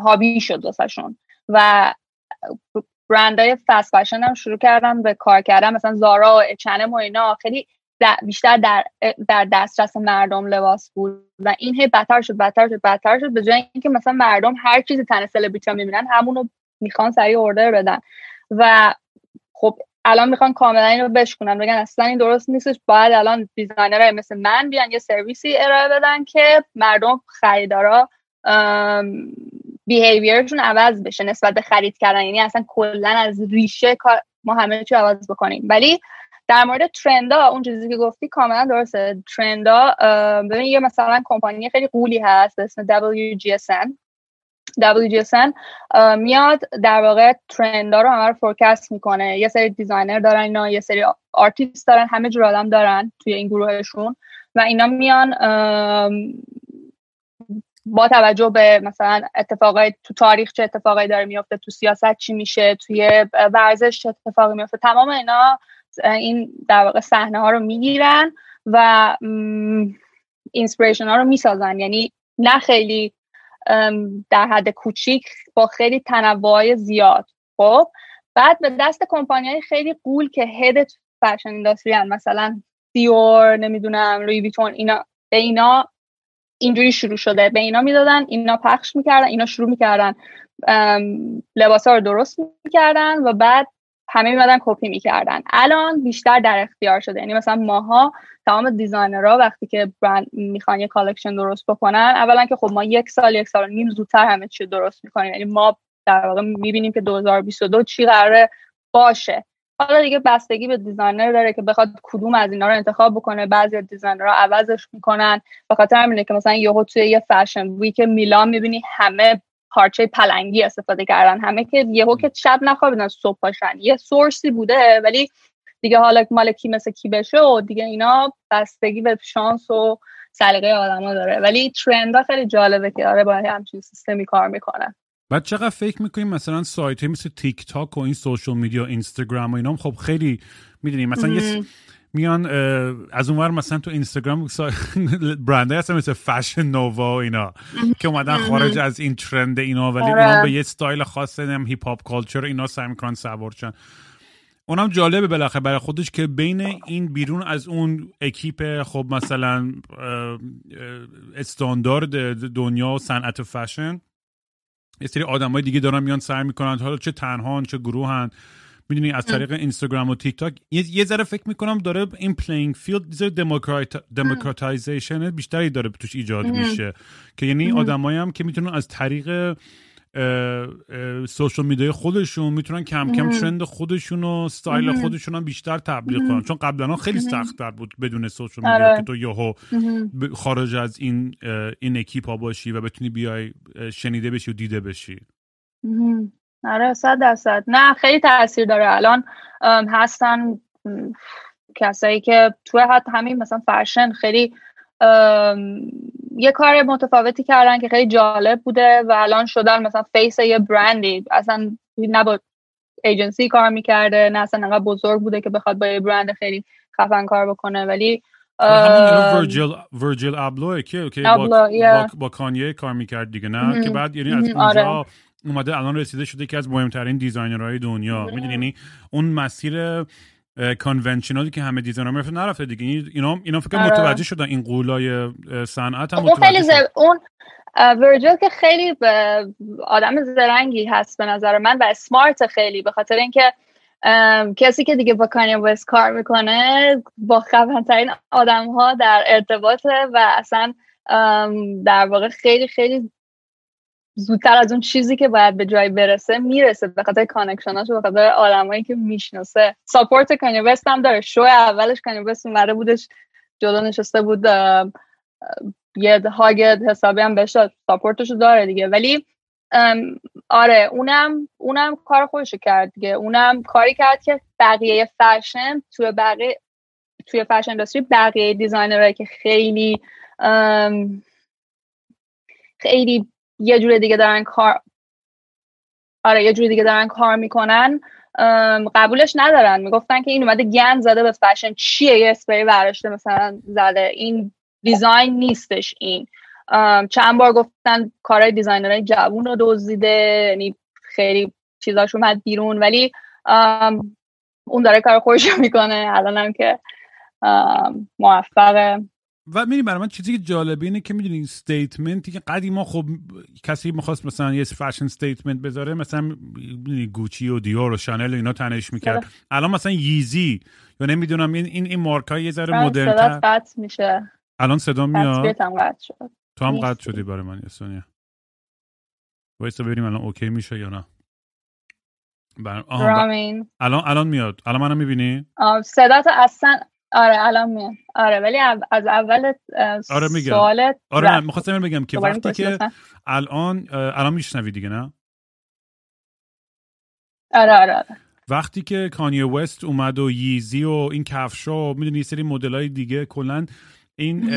هابی شد واسهشون. و برندهای فست فشن هم شروع کردن به کار کردن. مثلا زارا و اچنم و اینا خیلی بیشتر در در دسترس مردم لباس بود و این هی بدتر شد بدتر شد بدتر شد به جای اینکه مثلا مردم هر چیزی تن سلبریتی می‌بینن همونو می‌خوان سریع اوردر بدن. و خب الان می‌خوان کاملا این رو بشکنن بگن اصلا این درست نیستش باید الان دیزاینرهای مثل من بیان یه سرویسی ارائه بدن که مردم خریدارا بیهیویرشون عوض بشه نسبت به خرید کردن. یعنی اصلا کلا از ریشه ما همه چی عوض بکنیم. ولی در مورد trend ا اون چیزی که گفتی کاملا درسته. trend ا ببین یه مثلا کمپانی خیلی غولی هست اسم WGSN WGSN میاد در واقع trend ا رو همه رو forecast می‌کنه. یه سری designer دارن اینا یه سری آرتیست دارن همه جور آدم دارن توی این گروهشون. و اینا میان با توجه به مثلا اتفاقای تو تاریخ چه اتفاقایی داره میفته تو سیاست چی میشه توی ورزش چه اتفاقی میفته تمام اینا این در واقع صحنه ها رو می‌گیرن و inspiration ها رو می‌سازن. یعنی نه خیلی در حد کوچیک با خیلی تنوع زیاد. خب بعد به دست کمپانی های خیلی غول که head fashion industry مثلا Dior نمی‌دونم Louis Vuitton اینا به اینا اینجوری شروع شده. به اینا می‌دادن اینا پخش می‌کردن اینا شروع می‌کردن لباس ها رو درست می‌کردن و بعد همه میمدن کپی می‌کردن. الان بیشتر در اختیار شده. یعنی مثلا ماها تمام designer ها وقتی که برند می‌خوان یه collection درست بکنن اولا که خب ما یک سال یک سال نیم زودتر همه چی درست می‌کنیم. یعنی ما در واقع می‌بینیم که 2022 چی قراره باشه. حالا دیگه بستگی به designer داره که بخواد کدوم از اینا رو انتخاب بکنه. بعضی designer ها عوضش می‌کنن. به خاطر همینه که مثلا یهو توی یه fashion week میلان می‌بینی همه پارچه پلنگی استفاده کردن. همه که یهو که شب نخوابیدن صبح باشن. یه سورسی بوده ولی دیگه حالا مال کی مثل کی بشه و دیگه اینا بستگی به شانس و سلیقه آدما داره. ولی ترندا خیلی جالبه که آره با همچین سیستمی کار می‌کنه. بعد چقدر فکر می‌کنیم مثلا سایت مثل تیک تاک و این سوشال میدیا اینستاگرام و اینا خب خیلی می‌دونیم مثلا یه میان از اونور مثلا تو اینستاگرام برنده هستن مثل فشن نووا و اینا که اومدن خارج از این ترند اینا ولی آره. اونا به یه ستایل خاص نم هیپ هاپ کالچر اینا سعی می‌کنن سوار چن اونم جالبه بالاخره برای خودش که بین این بیرون از اون اکیپ خب مثلا استاندارد دنیا و صنعت فشن یه سری آدمای دیگه دارن میان سعی می‌کنن. حالا چه تنهان چه گروهن. می‌دونی از طریق اینستاگرام و تیک تاک یه ذره فکر می‌کنم داره این پلینگ فیلد democratization بیشتری داره توش ایجاد میشه. که یعنی آدمایی هم که می‌تونن از طریق social media خودشون می‌تونن کم کم trend خودشون و ستایل خودشون هم بیشتر تبلیغ کنن. چون قبلا خیلی سختتر بود بدون social media آره. که تو یهو خارج از این این اکیپ ها باشی و بتونی بیای شنیده بشی و دیده بشی. آره صد درصد. نه خیلی تاثیر داره. الان هستن کسایی که توی حتی همین مثلا فرشن خیلی یه کار متفاوتی کردن که خیلی جالب بوده و الان شدن مثلا face یه برندی اصلا نه با ایجنسی کار می‌کرده نه اصلا انقدر بزرگ بوده که بخواد با یه برند خیلی خفن کار بکنه. ولی Virgil Virgil Abloh که با, با, کانیه کار می‌کرد دیگه نه؟ که بعد یعنی از اونجا آره. اومده الان رسیده شده که از مهمترین designer های دنیا. می‌دونی؟ یعنی اون مسیر conventional ی که همه designer می‌رفته نرفته دیگه اینا اینا فکر آره. متوجه شدن این قولای صنعت هم خیلی اون Virgil که خیلی آدم زرنگی هست به نظر من و smart خیلی به خاطر اینکه کسی که دیگه با کانیه وست کار می‌کنه با خفنترین آدم ها در ارتباطه و اصلا در واقع خیلی خیلی زودتر از اون چیزی که باید به جای برسه می‌رسه به خاطر connection اش و به خاطر آدمایی که می‌شناسه. support کانیه وست هم داره. شو اولش کانیه وست اومده بودش جلو نشسته بود یه hug حسابی هم بهش support شو داره دیگه. ولی آره اونم اونم کار خودشو کرد دیگه. اونم کاری کرد که بقیه فشن توی بقیه توی fashion industry بقیه designer هایی که خیلی خیلی یه جور دیگه دارن کار آره یه جور دیگه دارن کار می‌کنن. قبولش ندارن. می‌گفتن که این اومده گند زده به فشن. چیه؟ یه اسپری برداشته مثلا زده. این design نیستش این. چند بار گفتن کارهای designer های جوون رو دزدیده. یعنی خیلی چیزاش اومد بیرون. ولی اون داره کار خودش می‌کنه. الان هم که موفقه. و می‌دونی برای من چیزی که جالبه اینه که می‌دونی statement ی که قدیما خب کسی می‌خواست مثلا یه fashion statement بذاره مثلا گوچی و دیور و شانل و اینا تنش می‌کرد. الان مثلا ییزی یا نمی‌دونم این این, این مارک های یه ذره مدرن قطع میشه. الان صدا میاد؟ شد. تو هم قطع شدی برای من سونیا وایسا ببینیم الان okay میشه یا نه. بر... رامین. الان الان میاد. الان منو می‌بینی؟ صدات اصلا آره الان میاد آره ولی از اول آره میگم. سوالت آره من می‌خواستم بگم که وقتی که الان الان میشنوی دیگه نه؟ آره آره, آره. وقتی که کانیه وست اومد و ییزی و این کفشا و می‌دونی یه سری مدل های دیگه کلا این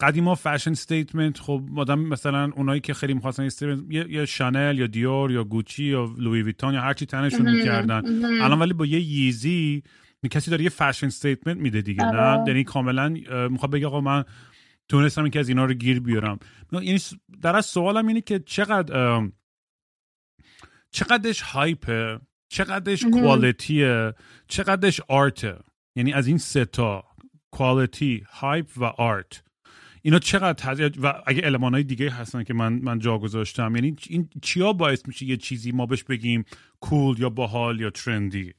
قدیما fashion statement خب آدم مثلا اونایی که خیلی می‌خواستن statement یا شانل یا دیور یا گوچی یا لوی ویتون یا هرچی تنشون می‌کردن. الان ولی با یه ییزی کسی داره یه fashion statement میده دیگه نه؟ آره. یعنی کاملا می‌خواد بگه آقا من تونستم که از اینا رو گیر بیارم. یعنی در از سوالم اینه که چقدر چقدرش hype ه چقدرش quality ه چقدرش art ه یعنی از این ستا quality hype و art اینا چقدر و اگه المان های دیگه هستن که من من جا گذاشتم یعنی این چیا باعث میشه یه چیزی ما بهش بگیم cool یا باحال یا trendy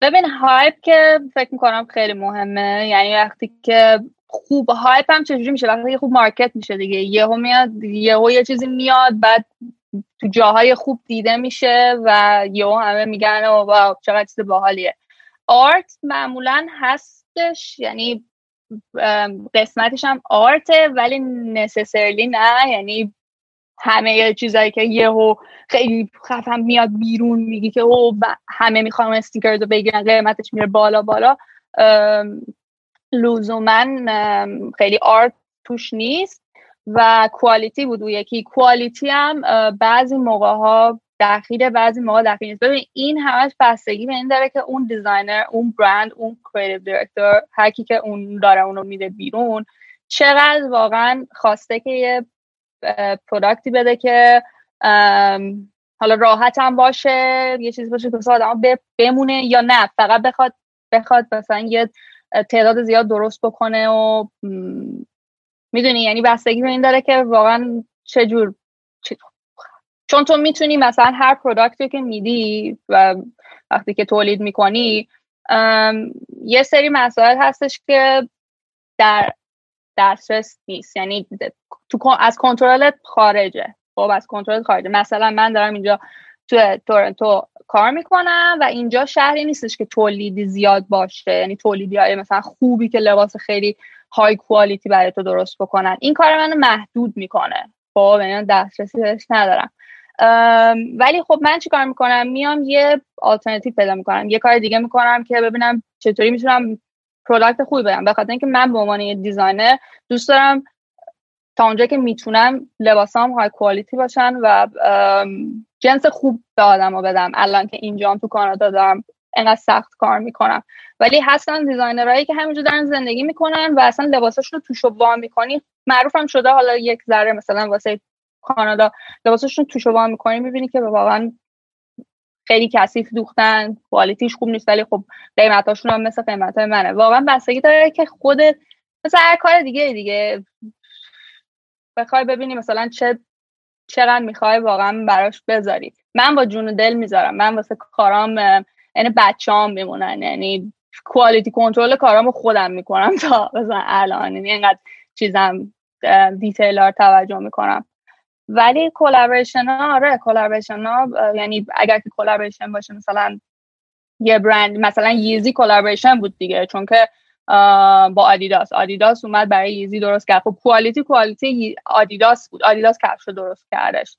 ببین hype که فکر می‌کنم خیلی مهمه. یعنی وقتی که خوب hype هم چجوری میشه؟ وقتی خوب market میشه دیگه. یهو میاد یهو یه چیزی میاد بعد تو جاهای خوب دیده میشه و یهو همه میگن wow چقدر چیز باحالیه. art معمولا هستش. یعنی قسمتش هم art ه ولی necessarily نه. یعنی همه چیزایی که یهو خیلی خفن میاد بیرون میگی که او همه می‌خوام sneakers رو بگیرن قیمتش میره بالا بالا. لزوما خیلی art توش نیست و quality بود و یکی. quality هم بعضی موقع ها دخیله بعضی موقع دخیل نیست. ببین این همش بستگی به این داره که اون designer اون برند اون creative director هر کی که اون داره اونو میده بیرون چقدر واقعا خواسته که یه product ی بده که حالا راحت هم باشه یه چیزی باشه که آدم بمونه یا نه. فقط بخواد بخواد مثلا یه تعداد زیاد درست بکنه و می‌دونی؟ یعنی بستگی به این داره که واقعا چجور چون تو می‌تونی مثلا هر product ی که میدی و وقتی که تولید می‌کنی یه سری مسائل هستش که در دسترس نیست. یعنی تو از کنترلت خارجه. خب از کنترل خارجه. مثلا من دارم اینجا تو تورنتو کار می‌کنم و اینجا شهری نیستش که تولیدی زیاد باشه. یعنی تولیدی های مثلا خوبی که لباس خیلی های کوالیتی برای تو درست بکنن. این کار منو محدود می‌کنه. خب یعنی دسترسی بهش ندارم. ولی خب من چی کار می‌کنم؟ میام یه آلترناتیو پیدا می‌کنم. یه کار دیگه می‌کنم که ببینم چطوری می‌تونم product خوبی بدم. بخاطر اینکه من به عنوان یه designer دوست دارم تا اونجا که می‌تونم لباسام high quality باشن و جنس خوب به آدم بدم. الان که اینجا تو کانادا دارم انقدر سخت کار می‌کنم. ولی هستن designer هایی که همینجا دارن زندگی می‌کنن و اصلا لباساشون رو توش وام می‌کنی. معروفم شده حالا یک ذره مثلا واسه کانادا لباساشون توش وام می‌کنی می‌بینی که واقعا خیلی کثیف دوختن کوالیتیش خوب نیست ولی خب قیمتاشون هم مثل قیمت منه. واقعا بستگی داره که خود مثل هر کار دیگه دیگه. بخوای ببینی مثلا چه چقدر می‌خوای واقعا براش بذاری. من با جون و دل می‌ذارم. من واسه کارام یعنی بچه‌ام میمونن. یعنی کوالیتی کنترل کارامو خودم می‌کنم تا مثلا الان. یعنی اینقدر چیزم دیتیلار توجه می‌کنم. ولی collaboration ها آره collaboration ها یعنی اگر که collaboration باشه مثلا یه برند مثلا Yeezy collaboration بود دیگه چون که با آدیداس آدیداس اومد برای Yeezy درست کرد. خب quality quality آدیداس بود. آدیداس کفش رو درست کردش.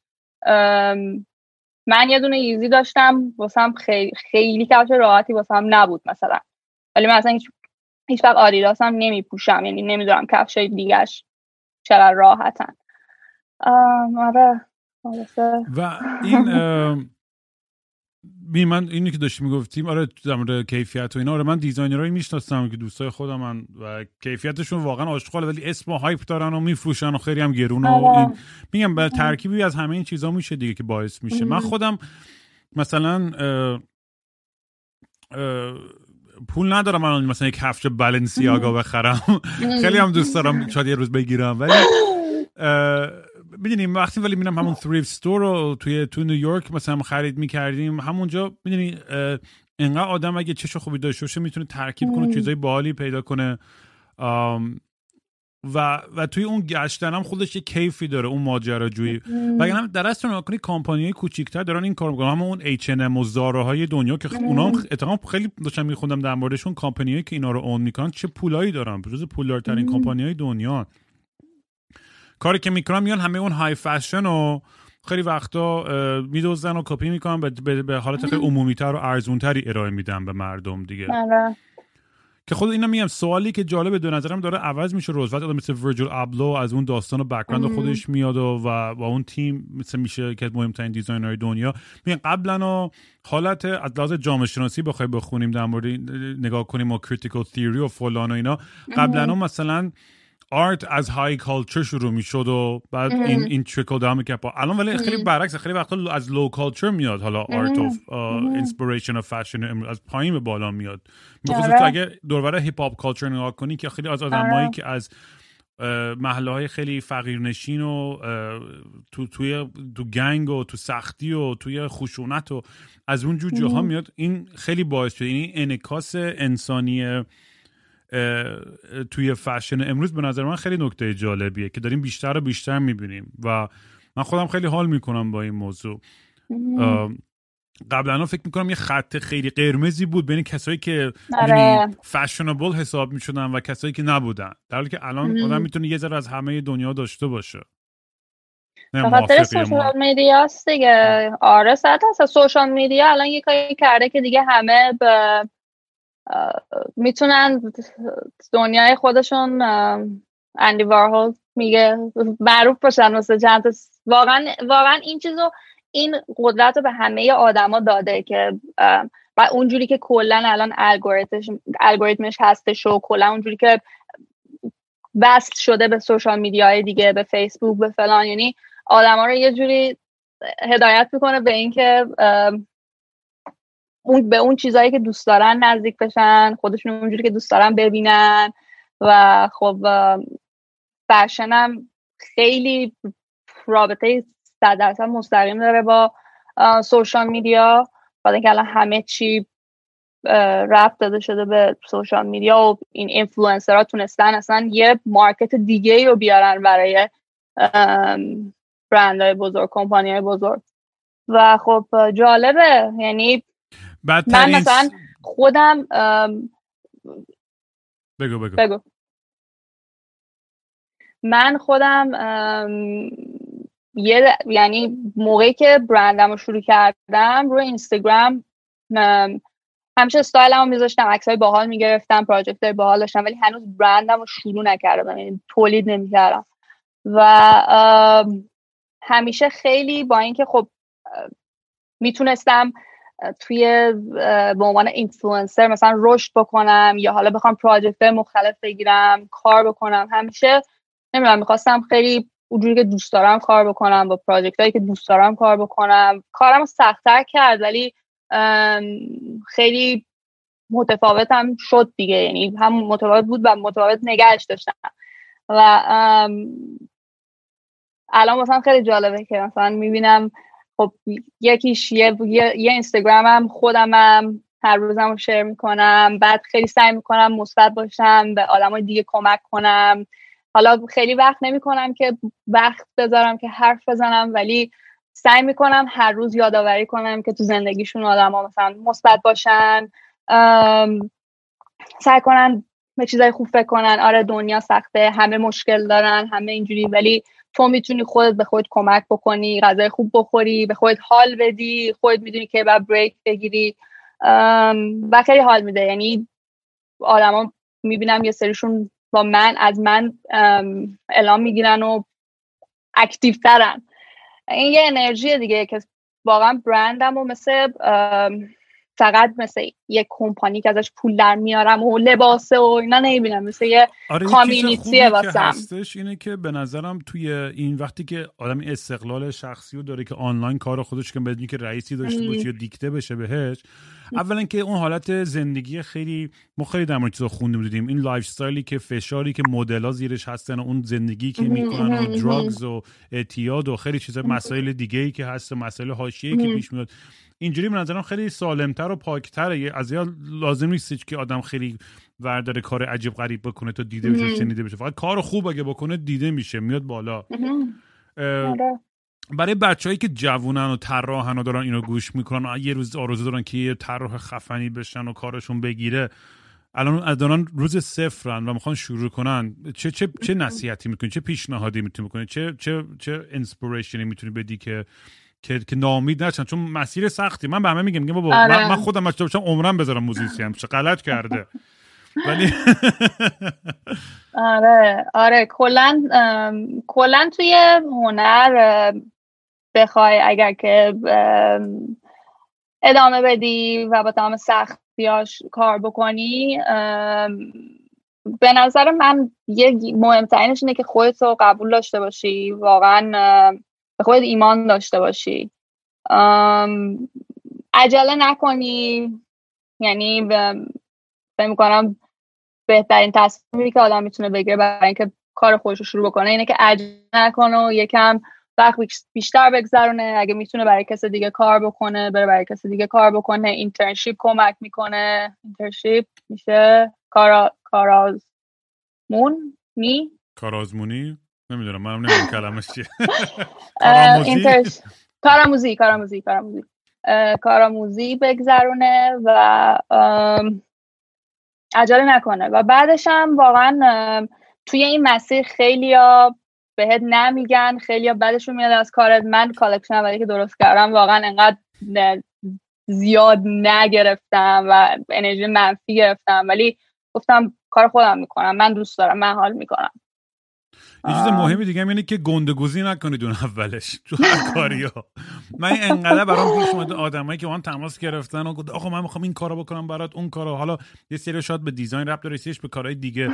من یه دونه Yeezy داشتم. واسم خیلی خیلی کفش راحتی واسم نبود مثلا. ولی من اصلا هیچ وقت آدیداس هم نمی پوشم یعنی نمی‌دونم کفش دیگهش چرا راحتن. آره و این بی من اینی که داشتی می‌گفتیم آره در مورد کیفیت و اینا آره من designer ایی می‌شناسم که دوستای خودم من و کیفیتشون واقعا آشغاله ولی اسم و hype دارن و میفروشن و خیلی هم گرون و آره. این میگم یه ترکیبی از همه این چیزا میشه دیگه که باعث میشه. من خودم مثلا پول ندارم من مثلا یک کفش Balenciaga بخرم. خیلی هم دوست دارم شاید یه روز بگیرم ولی می‌دونی وقتی ولی میرم همون thrift ستور رو توی تو نیویورک مثلا خرید می‌کردیم همونجا می‌دونی انقدر آدم اگه چش خوبی داشته باشه می‌تونه ترکیب کنه چیزای بالی پیدا کنه. و و توی اون گشتن هم خودش یه کیفی داره اون ماجراجویی. وگرنه در اصل نکنی کمپانی کوچیک‌تر دارن این کار می‌کنن. همون اون H&M و زارا های دنیا که اونا هم اتفاقا خیلی داشتم میخوندم در موردشون کمپانیایی که اینا رو اون می‌کنن چه پولایی دارن؟ جز پولدارترین کمپانی های دنیا. کاری که می‌کنن میان همه اون high fashion و خیلی وقتا میدوزن و کپی می‌کنن یه, یه حالت خیلی عمومیتر و ارزونتری ارائه میدن به مردم دیگه. آره. که خود اینا میگم سوالی که جالب دو نظرم داره عوض میشه روز وقتی مثل Virgil Abloh از اون داستان و background خودش میاد و با اون تیم مثل میشه که مهمترین designer دنیا. میگن قبلا حالت از لحاظ جامعه شناسی بخوای بخونیم در مورد نگاه کنیم و critical theory و فلان و اینا قبلا مثلا art از high culture شروع می‌شد و بعد این این trickle down می‌کرد. الان ولی خیلی برعکس خیلی وقتا از low culture میاد حالا art of inspiration of fashion از پایین به بالا میاد. بخصوص تو اگه دوربر hip hop culture نگاه کنی که خیلی از آدمایی آره. که از محله های خیلی فقیرنشین و تو توی تو gang و تو سختی و توی خشونت و از اون جور جاها میاد. این خیلی باعث شده. این انعکاس انسانی توی فشن. امروز به نظر من خیلی نکته جالبیه که داریم بیشتر و بیشتر می‌بینیم و من خودم خیلی حال می‌کنم با این موضوع. قبلا فکر می‌کنم یه خط خیلی قرمزی بود بین کسایی که فشنبل آره. حساب می‌شدن و کسایی که نبودن. در حالی که الان آدم می‌تونه یه ذره از همه دنیا داشته باشه. خاطر سوشال میدیا دیگه. آره صد هست. سوشال میدیا الان یه کاری کرده که دیگه همه به می‌تونن دنیای خودشون اندی وارهول میگه معروف باشن مثل چند واقعا واقعا این چیزو این قدرت رو به همه آدما داده که و اونجوری که کلا الان الگوریتمش هستش و کلا اونجوری که وصل شده به سوشال میدیای دیگه به فیسبوک به فلان یعنی آدما رو یه جوری هدایت می‌کنه به اینکه اون به اون چیزهایی که دوست دارن نزدیک بشن خودشون اونجوری که دوست دارن ببینن. و خب فرشنم خیلی رابطه صد درصد مستقیم داره با social media. بعد اینکه الان همه چی رفت داده شده به social media و این اینفلوئنسرها تونستن اصلا یه market دیگه رو بیارن برای برندهای بزرگ کمپانی های بزرگ. و خب جالبه. یعنی من مثلا خودم بگو بگو. بگو من خودم یه یعنی موقعی که برندم رو شروع کردم روی اینستاگرام همیشه استایلم رو میذاشتم عکس های باحال می‌گرفتم پراجکت های باحال داشتم ولی هنوز برندم رو شروع نکردم یعنی تولید نمی‌کردم و همیشه خیلی با اینکه خب می‌تونستم توی به عنوان اینفلوئنسر مثلا رشد بکنم یا حالا بخوام project مختلف بگیرم کار بکنم همیشه نمی‌دونم می‌خواستم خیلی اونجوری که دوست دارم کار بکنم با project هایی که دوست دارم کار بکنم. کارم سختتر کرد ولی خیلی متفاوتم شد دیگه. یعنی هم متفاوت بود و متفاوت نگهش داشتم. و الان مثلا خیلی جالبه که مثلا می‌بینم خب یکیش یه, یه, یه اینستاگرامم خودمم هر روزم رو شیر می‌کنم بعد خیلی سعی می‌کنم مثبت باشم به آدمای دیگه کمک کنم. حالا خیلی وقت نمی‌کنم که وقت بذارم که حرف بزنم ولی سعی می‌کنم هر روز یادآوری کنم که تو زندگیشون آدم ها مثلا مثبت باشن. سعی کنن به چیزای خوب فکر آره دنیا سخته همه مشکل دارن همه اینجوری ولی تو می‌تونی خودت به خودت کمک بکنی غذای خوب بخوری به خودت حال بدی خودت می‌دونی که بعد بریک بگیری. و خیلی حال میده. یعنی آدما می‌بینم یه سریشون با من از من اعلام می‌گیرن و اکتیو ترن. این یه انرژی دیگه که واقعا برندم و مثل فقط مثل یه کمپانی که ازش پول در میارم و لباسه و اینا نمی‌بینم. مثل یه آره community ه واسم. هستش اینه که به نظرم توی این وقتی که آدم استقلال شخصی رو داره که آنلاین کار خودش که بدون اینکه رئیسی داشته باشه یا دیکته بشه بهش اولا که اون حالت زندگی خیلی ما خیلی در مورد چیزا خوندیم دیدیم این lifestyle ی که فشاری که مدل‌ها زیرش هستن و اون زندگی که می‌کنن و drugs و اعتیاد و خیلی چیزا مسائل دیگه ای که هست مسائل حاشیه‌ای که پیش میاد. اینجوری به نظرم خیلی سالمتر و پاکتره. از یا لازم نیست که آدم خیلی ورداره کار عجیب غریب بکنه تا دیده بشه شنیده بشه. فقط کار خوب اگه بکنه دیده میشه میاد بالا. برای بچههایی که جوونن و طراحن و دارن اینو گوش می‌کنن یه روز آرزو دارن که یه طراح خفنی بشن و کارشون بگیره. الان دارن روز صفرن و می‌خوان شروع کنن. چه چه چه نصیحتی می‌کنی؟ چه پیشنهادی می‌تونی بکنی؟ چه چه چه انسپیریشنی می‌تونی بدی که که که نامید نشن؟ چون مسیر سختی. من به همه میگم میگم بابا آره. من, خودم بچه باشم عمرم بذارم موزیسی چه غلط کرده. ولی آره آره. کلا کلا توی هنر بخوای اگر که ادامه بدی و با تمام سختیاش کار بکنی به نظر من یه مهمترینش اینه که خودت رو قبول داشته باشی واقعا به خودت ایمان داشته باشی. عجله نکنی. یعنی فکر می‌کنم بهترین تصمیمی که آدم می‌تونه بگیره برای اینکه کار خودش رو شروع بکنه اینه که عجله نکنه و یکم وقت بیشتر بگذرونه. اگه می‌تونه برای کس دیگه کار بکنه بره برای کس دیگه کار بکنه. internship کمک می‌کنه. internship میشه. کارا کارازمون می؟ کارازمونی؟ نمی‌دونم. منم نمی‌دونم کلمش چیه. کارآموزی کارآموزی کارآموزی کارآموزی بگذرونه و عجله نکنه. و بعدش هم واقعا توی این مسیر خیلی بهت نمیگن خیلی بعدشون میاد از کارت. من collection اولی که درست کردم واقعا انقدر زیاد نگرفتم و انرژی منفی گرفتم. ولی گفتم کار خودم می‌کنم من دوست دارم من حال می‌کنم. یه چیز مهمی دیگه اینه که گندگوزی نکنید اون اولش تو هر کاری ها من انقدر برام پیش اومده آدمایی که من تماس گرفتن و گفت آقا من می‌خوام این کارو بکنم برات اون کارو. حالا یه سری شاید به دیزاین ربط داره به کارهای دیگه.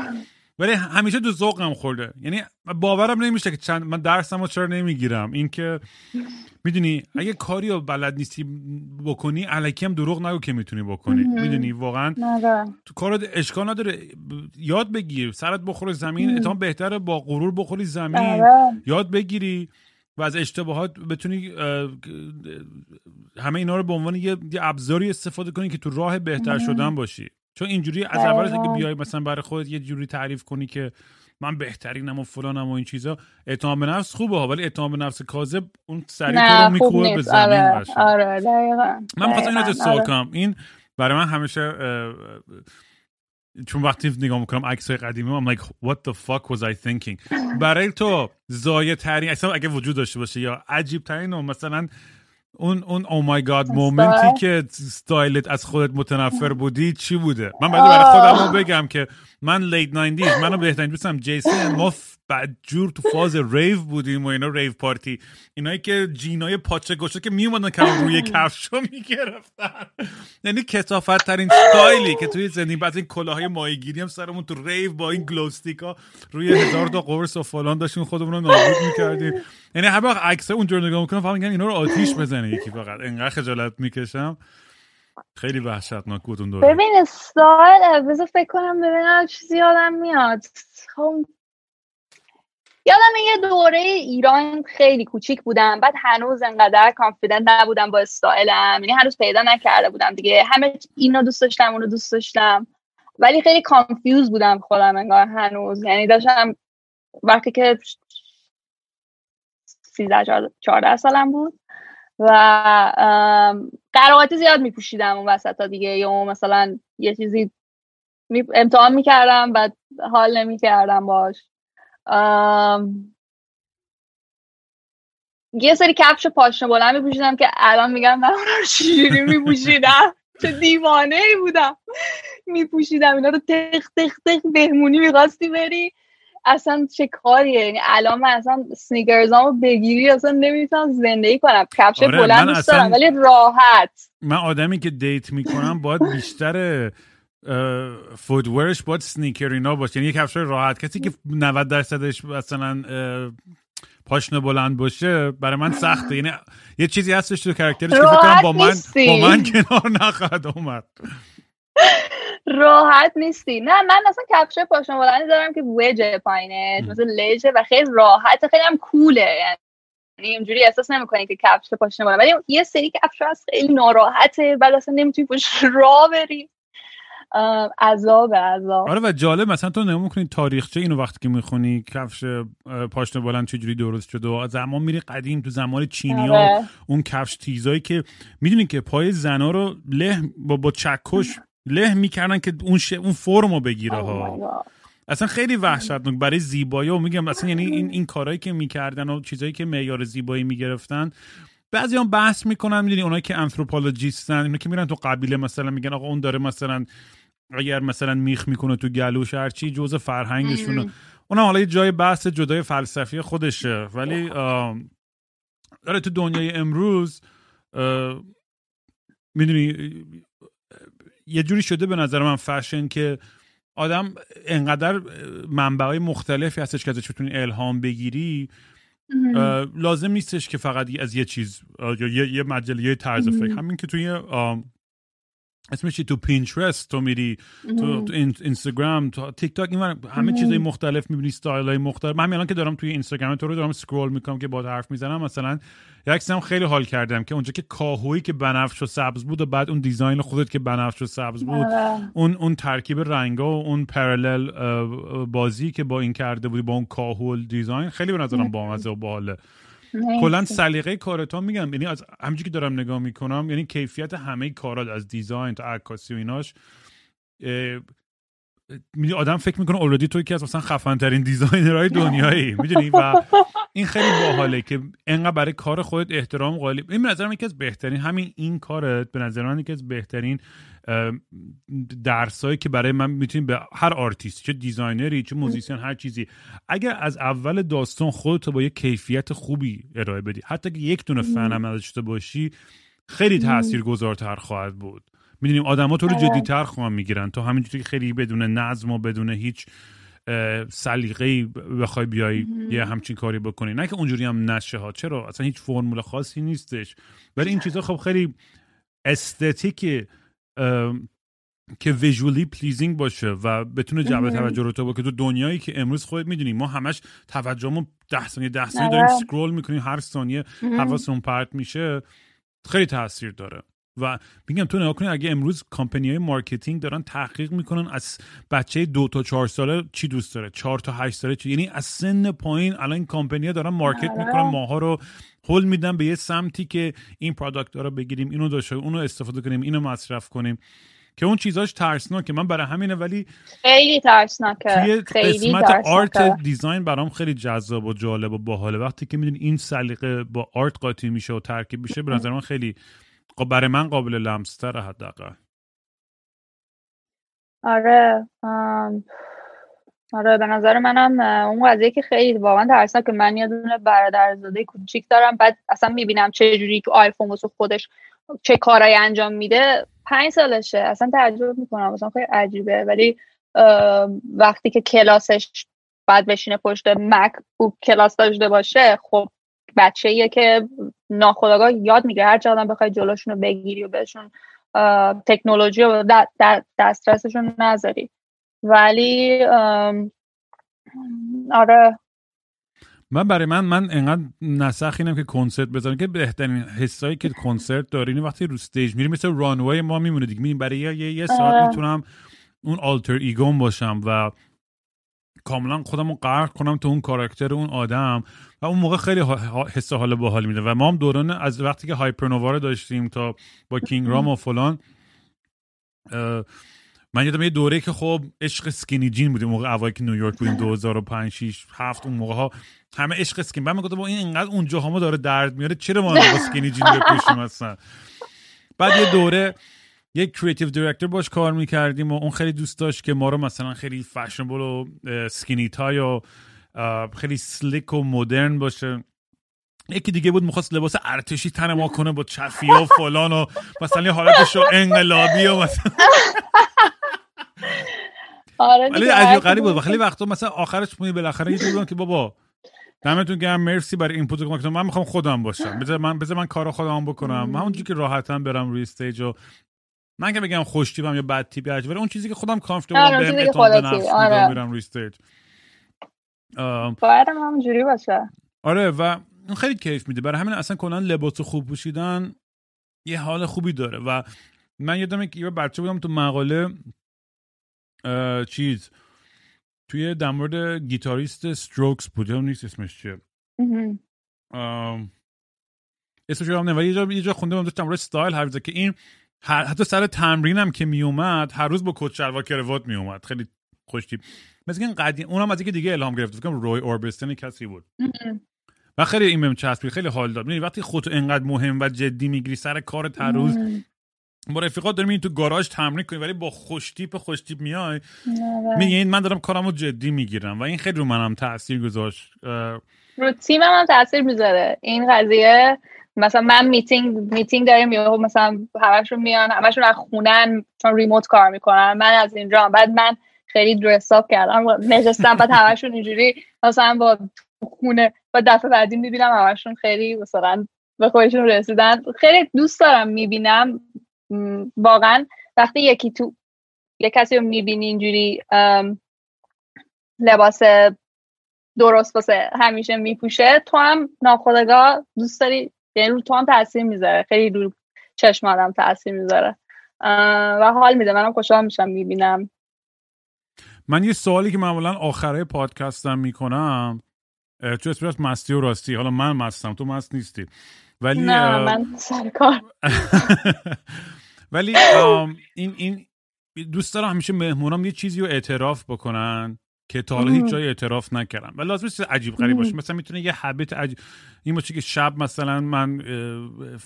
ولی همیشه تو ذوقم خورده. یعنی باورم نمیشه که چند من درسمو چرا نمی‌گیرم. اینکه می‌دونی اگه کاری رو بلد نیستی بکنی علکی هم دروغ نگو که می‌تونی بکنی. می‌دونی واقعا تو کار اشکال نداره. یاد بگیر. سرت بخوره زمین. اتمام بهتره با غرور بخوری زمین. آره. یاد بگیری و از اشتباهات بتونی همه اینا رو به عنوان یه ابزاری استفاده کنی که تو راه بهتر شدن باشی. چون اینجوری از اول که بیای مثلا برای خودت یه جوری تعریف کنی که من بهترینم و فلانم و این چیزا اعتماد به نفس خوبه ها ولی اعتماد به نفس کاذب اون سریع تو رو میکوبه به زمین آره, آره دقیقاً. من می‌خواستم اینو سوال کنم. این برای من همیشه چون وقتی نگاه می‌کنم عکس قدیمی I'm like what the fuck was I thinking? برای تو ضایع ترین اصلا اگه وجود داشته باشه یا عجیب ترین مثلا اون اون oh my god moment ی که ستایلت از خودت متنفر بودی چی بوده؟ من بعد برای خودم بگم که من late 90 منو بهترین دوستم جیسون ما بعد جور تو فاز rave بودیم و اینا rave party. اینایی که جینای پاچه گوشه که میومدن که روی کفشو می‌گرفتن. یعنی کسافت ترین ستایلی که توی زندگی بعد این کلاهای ماهیگیری هم سرمون تو ریو با این گلوستیکا روی هزار تا قرص و فلان داشتیم خودمون رو نابود می‌کردیم. یعنی هر وقت عکس اونجور نگاه می‌کنم فهم اینا رو آتیش بزنه یکی فقط. انقدر خجالت می‌کشم. خیلی وحشتناک بود اون دوره. ببین استایل بذار فکر کنم ببینم چیزی یادم میاد. خب یادم یه دوره ایران خیلی کوچیک بودم. بعد هنوز انقدر confident نبودم با استایلم. یعنی هنوز پیدا نکرده بودم دیگه. همه اینو دوست داشتم اونو دوست داشتم. ولی خیلی confused بودم خودم انگار هنوز. یعنی داشتم وقتی که 13 14 سالم بود و قر و قاطی زیاد میپوشیدم اون وسط ها دیگه. یا مثلا یه چیزی امتحان می‌کردم و حال نمی‌کردم باش. یه سری کفش پاشنه بلند میپوشیدم که الان میگم من رو چجوری میپوشیدم؟ چه دیوانه ای بودم. میپوشیدم اینا رو تخ تخ تخ بهمونی می‌خواستی بری؟ اصلا چه کاریه؟ یعنی الان من اصلا سنیکرزامو بگیری اصلا نمی‌تونم زندگی کنم. کفش آره بلند دوست دارم ولی راحت. من آدمی که دیت می‌کنم باید بیشتر فودورش باید سنیکر اینا باشه. یعنی یه کفش راحت. کسی که 90 درصدش مثلا پاشنه بلند باشه برای من سخته. یعنی یه چیزی هستش تو کرکترش که فکر با من با من کنار نخواهد اومد. راحت نیستی. نه من اصلا کفش پاشنه بلندی دارم که وجه پایینه مثل لجه و خیلی راحت. خیلی هم کوله یعنی اینجوری احساس نمی‌کنی که کفش پاشنه بلند. ولی یه سری کفش هست خیلی ناراحته بعد اصلا نمی‌تونی پشت راه بری. عذاب عذاب. آره و جالب مثلا تو نمون کنی تاریخچه اینو وقتی که می‌خونی کفش پاشنه بلند چجوری درست شده و زمان میری قدیم تو زمان چینی ها آره. اون کفش تیزایی که می‌دونی که پای زنا رو له با, با چکش له می‌کردن که اون ش... اون فرمو بگیره ها. Oh اصلا خیلی وحشتناک. برای زیبایی و میگم اصلا یعنی این این کارهایی که می‌کردن و چیزایی که معیار زیبایی می‌گرفتن بعضی هم بحث می‌کنن می‌دونی اونایی که انثروپولوژیستن اینا که میرن تو قبیله مثلا میگن آقا اون داره مثلا اگر مثلا میخ می‌کنه تو گلوش هرچی جزء فرهنگشونه. اونم حالا یه جای بحث جدای فلسفی خودشه. ولی داره تو دنیای امروز می‌دونی یه جوری شده به نظر من فشن که آدم انقدر منبع های مختلفی هستش که ازش بتونی الهام بگیری. لازم نیستش که فقط از یه چیز یا یه, یه مجله یه طرز فکر. همین که توی اسمش تو پینترست تو میری تو, تو اینستاگرام تو تیک تاک این همه چیزای مختلف می‌بینی استایل های مختلف. من همین الان که دارم توی اینستاگرام تو رو دارم scroll می‌کنم که باهات حرف می‌زنم مثلا یک هم خیلی حال کردم که اونجا که کاهویی که بنفش و سبز بود و بعد اون design خودت که بنفش و سبز بود اون اون ترکیب رنگا و اون parallel بازی که با این کرده بودی با اون کاهو design خیلی به نظرم بامزه و باحاله. کلا سلیقه کارتون میگم. یعنی از همونجوری که دارم نگاه می‌کنم یعنی کیفیت همه کارات از design تا عکاسی و ایناش آدم فکر می‌کنه already تو یکی از مثلا خفن ترین designer های دنیایی می‌دونی؟ و این خیلی باحاله که انقدر برای کار خودت احترام قائلی این به نظرم یکی از بهترین همین این کارت به نظر من یکی از بهترین درسایی که برای من می‌تونیم به هر آرتیست چه designer ی چه musician هر چیزی. اگر از اول داستان خودت با یه کیفیت خوبی ارائه بدی حتی که یک دونه فن هم نداشته باشی خیلی تاثیرگذارتر خواهد بود. می‌دونیم آدما تو رو جدیتر خواهم می‌گیرن. تو همینجوری خیلی بدون نظم و بدون هیچ سلیقه‌ای بخوای بیای یه همچین کاری بکنی. نه که اونجوری هم نشه ها. چرا؟ اصلا هیچ فرمول خاصی نیستش. ولی این چیزا خب خیلی aesthetic که visually pleasing باشه و بتونه جلب توجه رو تو با که تو دنیایی که امروز خودت می‌دونی ما همش توجهمون ده ثانیه ده ثانیه داریم scroll می‌کنیم هر ثانیه حواسمون پرت میشه خیلی تاثیر داره. و میگم تو نگاه کنی اگه امروز کمپانی های marketing دارن تحقیق می‌کنن از بچه دو تا چهار ساله چی دوست داره؟ چهار تا هشت ساله چی؟ یعنی از سن پایین الان این کمپانی ها دارن market می‌کنن ماها رو هول میدن به یه سمتی که این product رو بگیریم اینو داشته اونو استفاده کنیم اینو مصرف کنیم. که اون چیزاش ترسناکه. من برای همینه ولی خیلی ترسناکه. توی خیلی قسمت art ترسناکه. design برام خیلی جذاب و جالب و باحاله. وقتی که می‌دونی این سلیقه با art قاطی میشه و ترکیب میشه به نظر من خیلی برای من قابل لمس‌تره حداقل. آره ام، آره به نظر منم اون قضیه که خیلی واقعا ترسناک که من یه دونه برادرزاده کوچیک دارم بعد اصلا می‌بینم چه جوری که آیفون واسه خودش چه کارایی انجام میده. پنج سالشه اصلا تعجب می‌کنم اصلا خیلی عجیبه. ولی وقتی که کلاسش بعد بشینه پشت مک بوک کلاس داشته باشه خب بچه ایه که ناخودآگاه یاد می‌گیره. هر چقدر بخوای جلوشون رو بگیری و بهشون تکنولوژی رو دسترسشون نذاری. ولی آره. من برای من من انقدر نسخ اینم که کنسرت بزنم که بهترین حس‌هایی که کنسرت داره اینه وقتی رو stage میری مثل runway ما میمونه دیگه. می‌بینی برای یه, یه, یه ساعت آره. می‌تونم اون alter ego م باشم و کاملا خودم رو غرق کنم تو اون character اون آدم. و اون موقع خیلی حس حال باحال میده. و ما هم دوران از وقتی که هایپرنووا رو داشتیم تا با کینگ رام و فلان من یادم یه دوره که خب عشق skinny jean بودیم موقع اوایل که نیویورک بودیم 2005 6 7 اون موقع ها همه عشق skinny بعد می‌گفتم با این اینقدر اونجا همه داره درد میاره چرا ما با skinny jean بپوشیم اصلا؟ بعد یه دوره یک creative director باش کار می‌کردیم و اون خیلی دوست داشت که ما رو مثلا خیلی fashionable و skinny tie و خیلی sleek و مدرن باشه. یکی دیگه بود می‌خواست لباس ارتشی تن ما کنه با چفیه و فلان و مثلا یه حالتش رو انقلابی و مثلا. آره ولی عجیب غریب بود. خیلی وقتا مثلا آخرش می بالاخره یه جوری که بابا دمتون گرم مرسی برای این پروژه من می‌خوام خودم باشم. بذار من بذار من کارو خودم بکنم. همونجوری که راحتم برم روی stage و من که بگم خوش تیپم یا بد تیپی ولی اون چیزی که خودم comfortable بهم که اعتماد به. نفس آره. میرم روی stage باید هم همونجوری باشه. آره و خیلی کیف میده. برای همین اصلا کلا لباس خوب پوشیدن یه حال خوبی داره. و من یادم که یه بچه بودم تو مقاله چیز توی در مورد گیتاریست استروکس بود. نیست اسمش چیه. اسمش نمیاد ولی یه جا یه جا خونده بودم داشت در مورد استایل حرف که این حتی سر تمرینم که میومد هر روز با کت شلوار کروات میومد خیلی خوش تیپ مثل این قدیم اونم از اینکه دیگه الهام گرفت فکر روی اوربستن کسی بود. و خیلی این بهم چسبید. خیلی حال داد. می‌دونی وقتی خودتو انقدر مهم و جدی می‌گیری سر کار هر روز مهم. با رفیقات داریم این تو گاراژ تمرین کنی ولی با خوشتیپ خوشتیپ میای. میگی من دارم کارمو جدی می‌گیرم و این خیلی رو منم تاثیر گذاشت. رو تیمم هم تاثیر می‌ذاره. این قضیه مثلا من میتینگ میتینگ داریم یهو مثلا همشون میان همشون از خونن چون ریموت کار می‌کنن. من از اینجا بعد من خیلی درس اپ کردم. نشستم بعد همشون اینجوری مثلا با خونه و دفعه بعدی می‌بینم همشون خیلی مثلا به خودشون رسیدن. خیلی دوست دارم می‌بینم. واقعا وقتی یکی تو یه کسی رو می‌بینی اینجوری لباس درست واسه همیشه میپوشه تو هم ناخودآگاه دوست داری یعنی رو تو هم تاثیر می‌ذاره. خیلی رو چشم آدم تاثیر می‌ذاره و حال میده. منم خوشحال میشم می‌بینم. من یه سوالی که معمولا آخره پادکستم می‌کنم تو اسپریس مستی و راستی. حالا من مستم تو مست نیستی. ولی نه من سر کار. ولی این این دوست دارم همیشه مهمونام یه چیزی رو اعتراف بکنن. که تا حالا هیچ. جای اعتراف نکردم. ولی لازم نیست عجیب غریب باشه. مثلا می‌تونه یه حبیت عجیب این باشه که شب مثلا من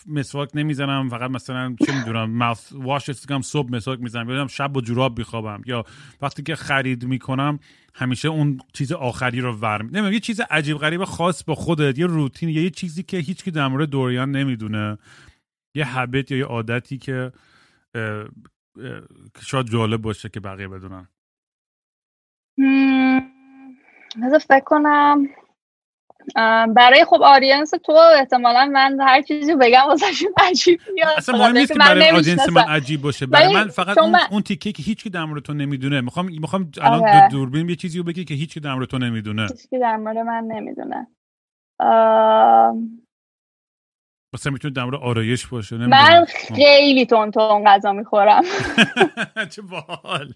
مسواک نمی‌زنم فقط مثلا چه می‌دونم ماوث واش استفام صبح مسواک می‌زنم. یا شب با جوراب میخوابم. یا وقتی که خرید می‌کنم همیشه اون چیز آخری رو ور نمی‌دونم یه چیز عجیب غریب خاص با خودت یه روتین یا یه چیزی که هیچ کی در مورد دوریان نمی‌دونه. یه حبیت یا یه عادتی که شاید جالب باشه که بقیه بدونن. بذار فکر کنم. برای خب آدینس تو احتمالا من هر چیزی بگم واسهشون عجیب میاد. اصلا مهم نیست که برای آدینس من. عجیب باشه. برای من فقط اون, من- اون تیکه که هیچ کی در مورد تو نمی‌دونه. می‌خوام می‌خوام الان آره. دو دوربین یه چیزی رو بگی که هیچ کی در مورد تو نمی‌دونه. هیچکی در مورد من نمی‌دونه. ام، مثلا می‌تونه در مورد آرایش باشه من خیلی تون تون غذا می‌خورم. چه باحال.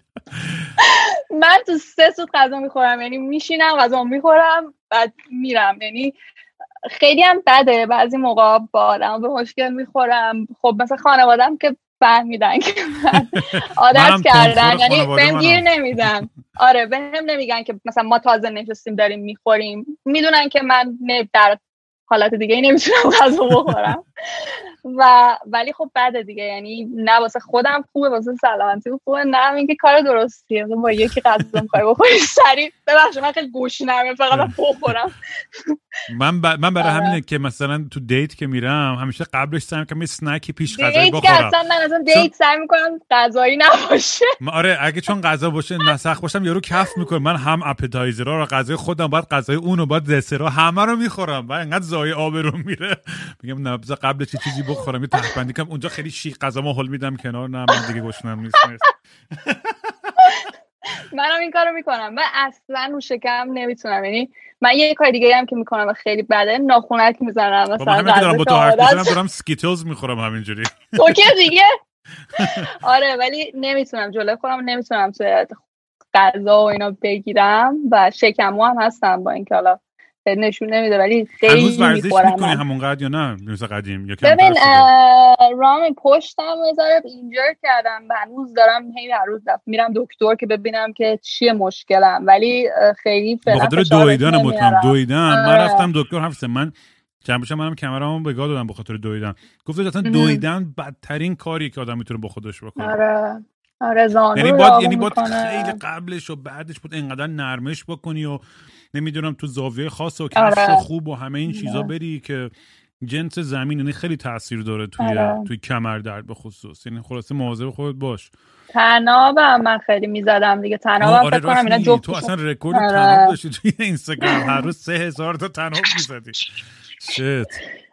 من تو سه سوت غذا می‌خورم یعنی میشینم غذا می‌خورم بعد میرم. یعنی خیلی هم بده. بعضی موقع با آدم به مشکل می‌خورم. خب مثلا خانوادم که فهمیدن که من عادت کردن. یعنی بهم گیر. نمیدن. آره بهم نمیگن که مثلا ما تازه نشستیم داریم می‌خوریم. می‌دونن که من در حالت دیگه ای نمی‌تونم غذا بخورم. و ولی خب بده دیگه. یعنی نه واسه خودم خوبه واسه سلامتی خوبه نه اینکه کار درستیه. با یکی غذا می‌خوای بخوری سریع. ببخشید من خیلی گوشنمه فقط بخورم. من ب... من برای آره. همینه که مثلا تو date که میرم همیشه قبلش سعی می‌کنم یه snack ی پیش date که بخورم. اصلا من اصلا date سعی می‌کنم غذایی نباشه. آره اگه چون غذا باشه نسخ باشم یارو کف می‌کنه. من هم appetizer ها رو غذای خودم باید غذای اونو باید دسرها همه رو می‌خورم. و انقدر ضایع آبرو میره. میگم نه قبل چیزی بخورم یه تهبندی کنم. اونجا خیلی شیک غذا ما هل میدم کنار. نه من دیگه گشنم نیست. منم این کارو می‌کنم. من اصلا رو شکم نمی‌تونم. یعنی من یه کار دیگه هم که می‌کنم و خیلی بده ناخونک می‌زنم. بابا مثلا که دارم با تو حرف می‌زنم دارم سکیتلز می‌خورم همینجوری. تو که دیگه؟ آره ولی نمی‌تونم. جلوی خودم نمی‌تونم توی غذا و اینا بگیرم و شکمو هم هستم با اینکه حالا نشون نمیده ولی هنوز خیلی ورزش می‌خورم می‌کنی من. همونقدر یا نه مثل قدیم یا ببین رام پشتم یه ذره اینجر کردم و هنوز دارم هی هر روز دف- میرم دکتر که ببینم که چیه مشکلم ولی خیلی فعلا دویدن مطمئن. دویدن من آره. رفتم دکتر زد. من چند منم کمرمو به گاه دادم به خاطر دویدن گفت اصلا. دویدن بدترین کاری که آدم می‌تونه با خودش بکنه آره آره یعنی باید یعنی باید. خیلی قبلش و بعدش بود انقدر نرمش بکنی و نمی‌دونم تو زاویه خاص و کفش آره. خوب و همه این چیزا آره. بری که جنس زمین یعنی خیلی تاثیر داره توی آره. توی کمر درد به خصوص. یعنی خلاصه مواظب خودت باش. تنابم من خیلی می‌زدم دیگه. تنابم آره فکر کنم اینا میگی. تو اصلا رکورد آره. تناب داشتی توی اینستاگرام. هر روز سه هزار تا تناب می‌زدی. شت.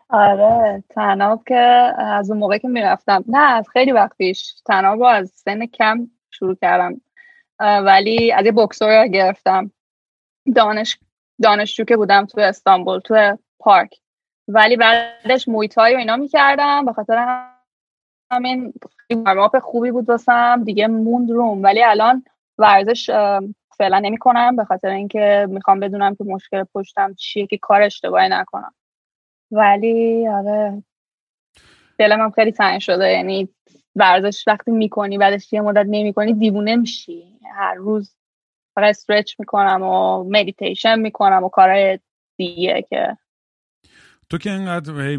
آره. تناب که از اون موقع که می‌رفتم. نه از خیلی وقت پیش. تناب از سن کم شروع کردم. ولی از یه بکسور گرفتم. دانش دانشجو که بودم تو استانبول تو پارک. ولی بعدش مویتای و اینا می‌کردم به خاطر همین warm up خوبی بود واسم دیگه موند روم. ولی الان ورزش فعلا نمی کنم به خاطر اینکه می‌خوام بدونم که مشکل پشتم چیه که کار اشتباهی نکنم. ولی آره. دلم هم خیلی تنگ شده. یعنی ورزش وقتی می‌کنی بعدش یه مدت نمی‌کنی دیوونه میشی. هر روز فقط stretch می‌کنم و مدیتیشن می‌کنم و کارهای دیگه که. تو که اینقدر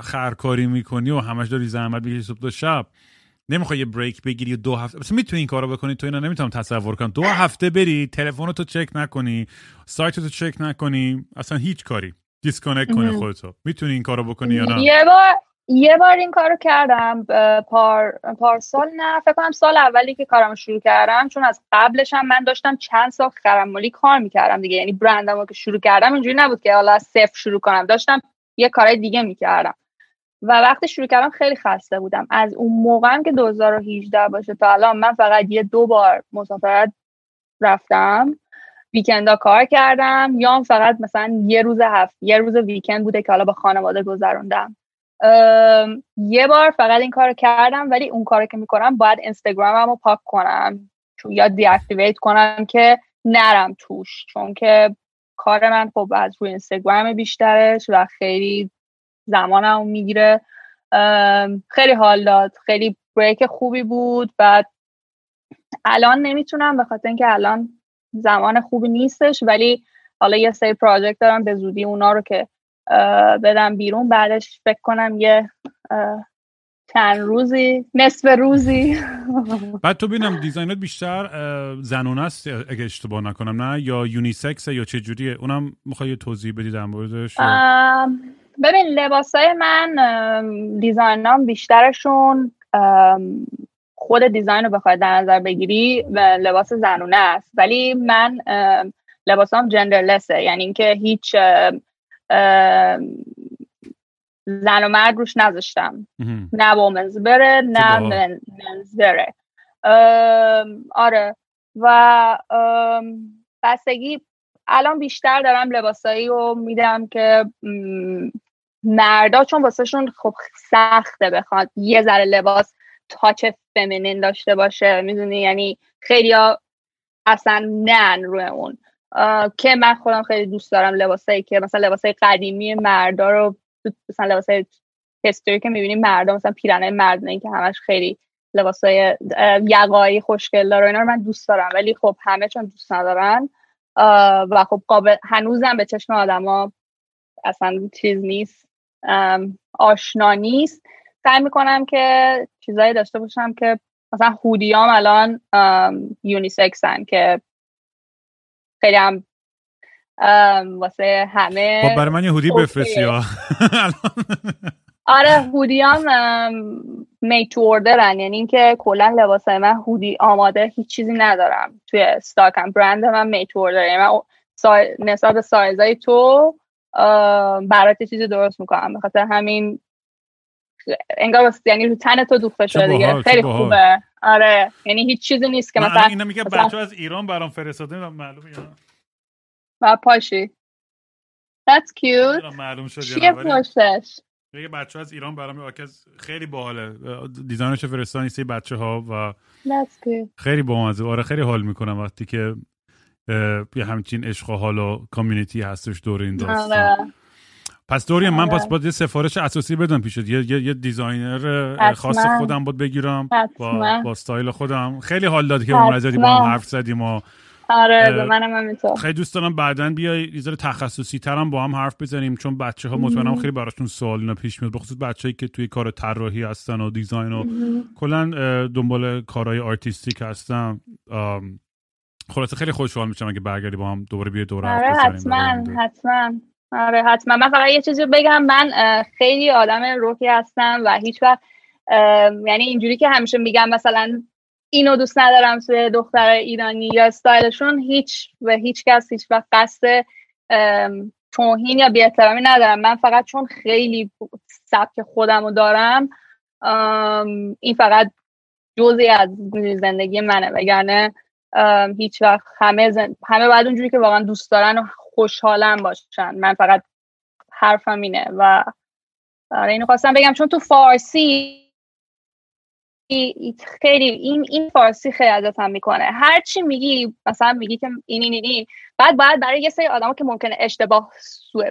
خرکاری می‌کنی و همش داری زحمت می‌کشی صبح تا شب نمی‌خوای یه break بگیری و دو هفته مثلا می‌تونی این کارو بکنی تو اینا نمی‌تونم تصور کنم. دو هفته بری تلفن تو چک نکنی سایت تو چک نکنی اصلا هیچ کاری. disconnect کنی. خودتو. می‌تونی این کارو بکنی یا نه؟ یه بار یه بار این کارو کردم پار پارسال نه فکر کنم سال اولی که کارم شروع کردم چون از قبلش هم من داشتم چند سال خرحمالی کار می‌کردم دیگه یعنی brandم که شروع کردم اینجوری نبود که حالا از صفر شروع کنم داشتم یه کارهای دیگه می‌کردم. و وقتی شروع کردم خیلی خسته بودم. از اون موقع هم که 2018 باشه تا الان من فقط یه دو بار مسافرت رفتم ویکندا کار کردم یا فقط مثلا یه روز هفت یه روز ویکند بوده که حالا با خانواده گذروندم. یه بار فقط این کار کردم ولی اون کار که می‌کنم باید اینستاگرامم رو پاک کنم چون یا دیاکتیویت کنم که نرم توش. چون که کار من خب از روی اینستاگرام بیشترش و خیلی زمانم می‌گیره. خیلی حال داد. خیلی بریک خوبی بود. بعد الان نمی‌تونم به خاطر اینکه الان زمان خوبی نیستش ولی حالا یه سری پراجکت دارم به زودی اونا رو که بدم بیرون. بعدش فکر کنم یه چند روزی نصف روزی. بعد تو ببینم دیزاینات بیشتر زنونه است اگه اشتباه نکنم نه؟ یا unisex یا چه جوریه اونم می‌خوای توضیح بدی در موردش؟ ببین لباسای من ام، designام بیشترشون خود design رو بخواد در نظر بگیری و لباس زنونه است. ولی من ام، لباسام genderlessه یعنی اینکه هیچ زن و مرد روش نذاشتم. نه women's بره نه. men- men's بره. آره. و بستگی الان بیشتر دارم لباسایی رو میدم که مردا چون واسهشون خب سخته بخواد یه ذره لباس تاچ فمینین داشته باشه. می‌دونی؟ یعنی خیلی اصلا نن روی اون. که من خودم خیلی دوست دارم لباسایی که مثلا لباسای قدیمی مردا رو مثلا لباسای هستوری که می‌بینیم مردا مثلا پیرنه مردونه که همش خیلی لباسای یقایی خوشگل داره اینا رو من دوست دارم. ولی خب همه چون دوست ندارن و خب قابل هنوزم به چشم آدما اصلا چیز نیست آشنا نیست. سعی می‌کنم که چیزایی داشته باشم که مثلا هودیام الان یونیسکسن که خیلی هم واسه همه خب برای من یه هودی. بفرستی ها آره هودیام میت تو اوردرن یعنی اینکه کلا لباسای من هودی آماده هیچ چیزی ندارم. توی استاکم برند من میت تو اوردر یعنی من سای... نسبت به سایزای تو برات چیزی درست می‌کنم. به خاطر همین انگار یعنی رو تن تو دوخته شده دیگه. خیلی. خوبه. آره. یعنی هیچ چیزی نیست که مثلا اینا میگه بچه از ایران برام فرستاده معلومه یا و پاشی. That's cute. معلوم شد چیه پشتش یه بچه از ایران برام آکز خیلی باحاله. designش فرستادن این سری بچه ها و خیلی بامزه. آره خیلی حال می‌کنم وقتی که یه همچین عشق و حال و community هستش دور این داستان. آره پس دوری من آره. پس باید یه سفارش اساسی بدم پیشت یه, یه, یه designer خاص. خودم بود بگیرم با. با استایل خودم خیلی حال داد که اون با هم. حرف زدیم و آره منم خیلی دوست دارم بعدا بیای یه ذره تخصصی ترم با هم حرف بزنیم چون بچه ها مطمئنم خیلی براشون سوال اینا پیش میاد بخصوص بچه‌ای که توی کار طراحی هستن و design و کلا دنبال کارهای artistic هستن خلاصه خیلی خوشحال میشم اگه برگردی با هم دوباره بیای دوره آره حرف بزنیم در حتما. حتما آره حتما. من فقط یه چیزی بگم. من خیلی آدم روکی هستم و هیچ وقت یعنی اینجوری که همیشه میگم مثلا اینو دوست ندارم توی دختر ایرانی یا استایلشون هیچ و هیچ کس هیچ وقت قصد توهین یا بیاحترامی ندارم. من فقط چون خیلی سبک خودم رو دارم این فقط جزی از زندگی منه. وگرنه هیچ وقت همه زن... همه باید اونجوری که واقعا دوست دارن و خوشحالم باشن. من فقط حرفم اینه و آره اینو خواستم بگم چون تو فارسی خیلی این این فارسی خیلی ازت می‌کنه. هر چی میگی مثلا میگی که این این این بعد باید برای یه سری آدما که ممکنه اشتباه سوء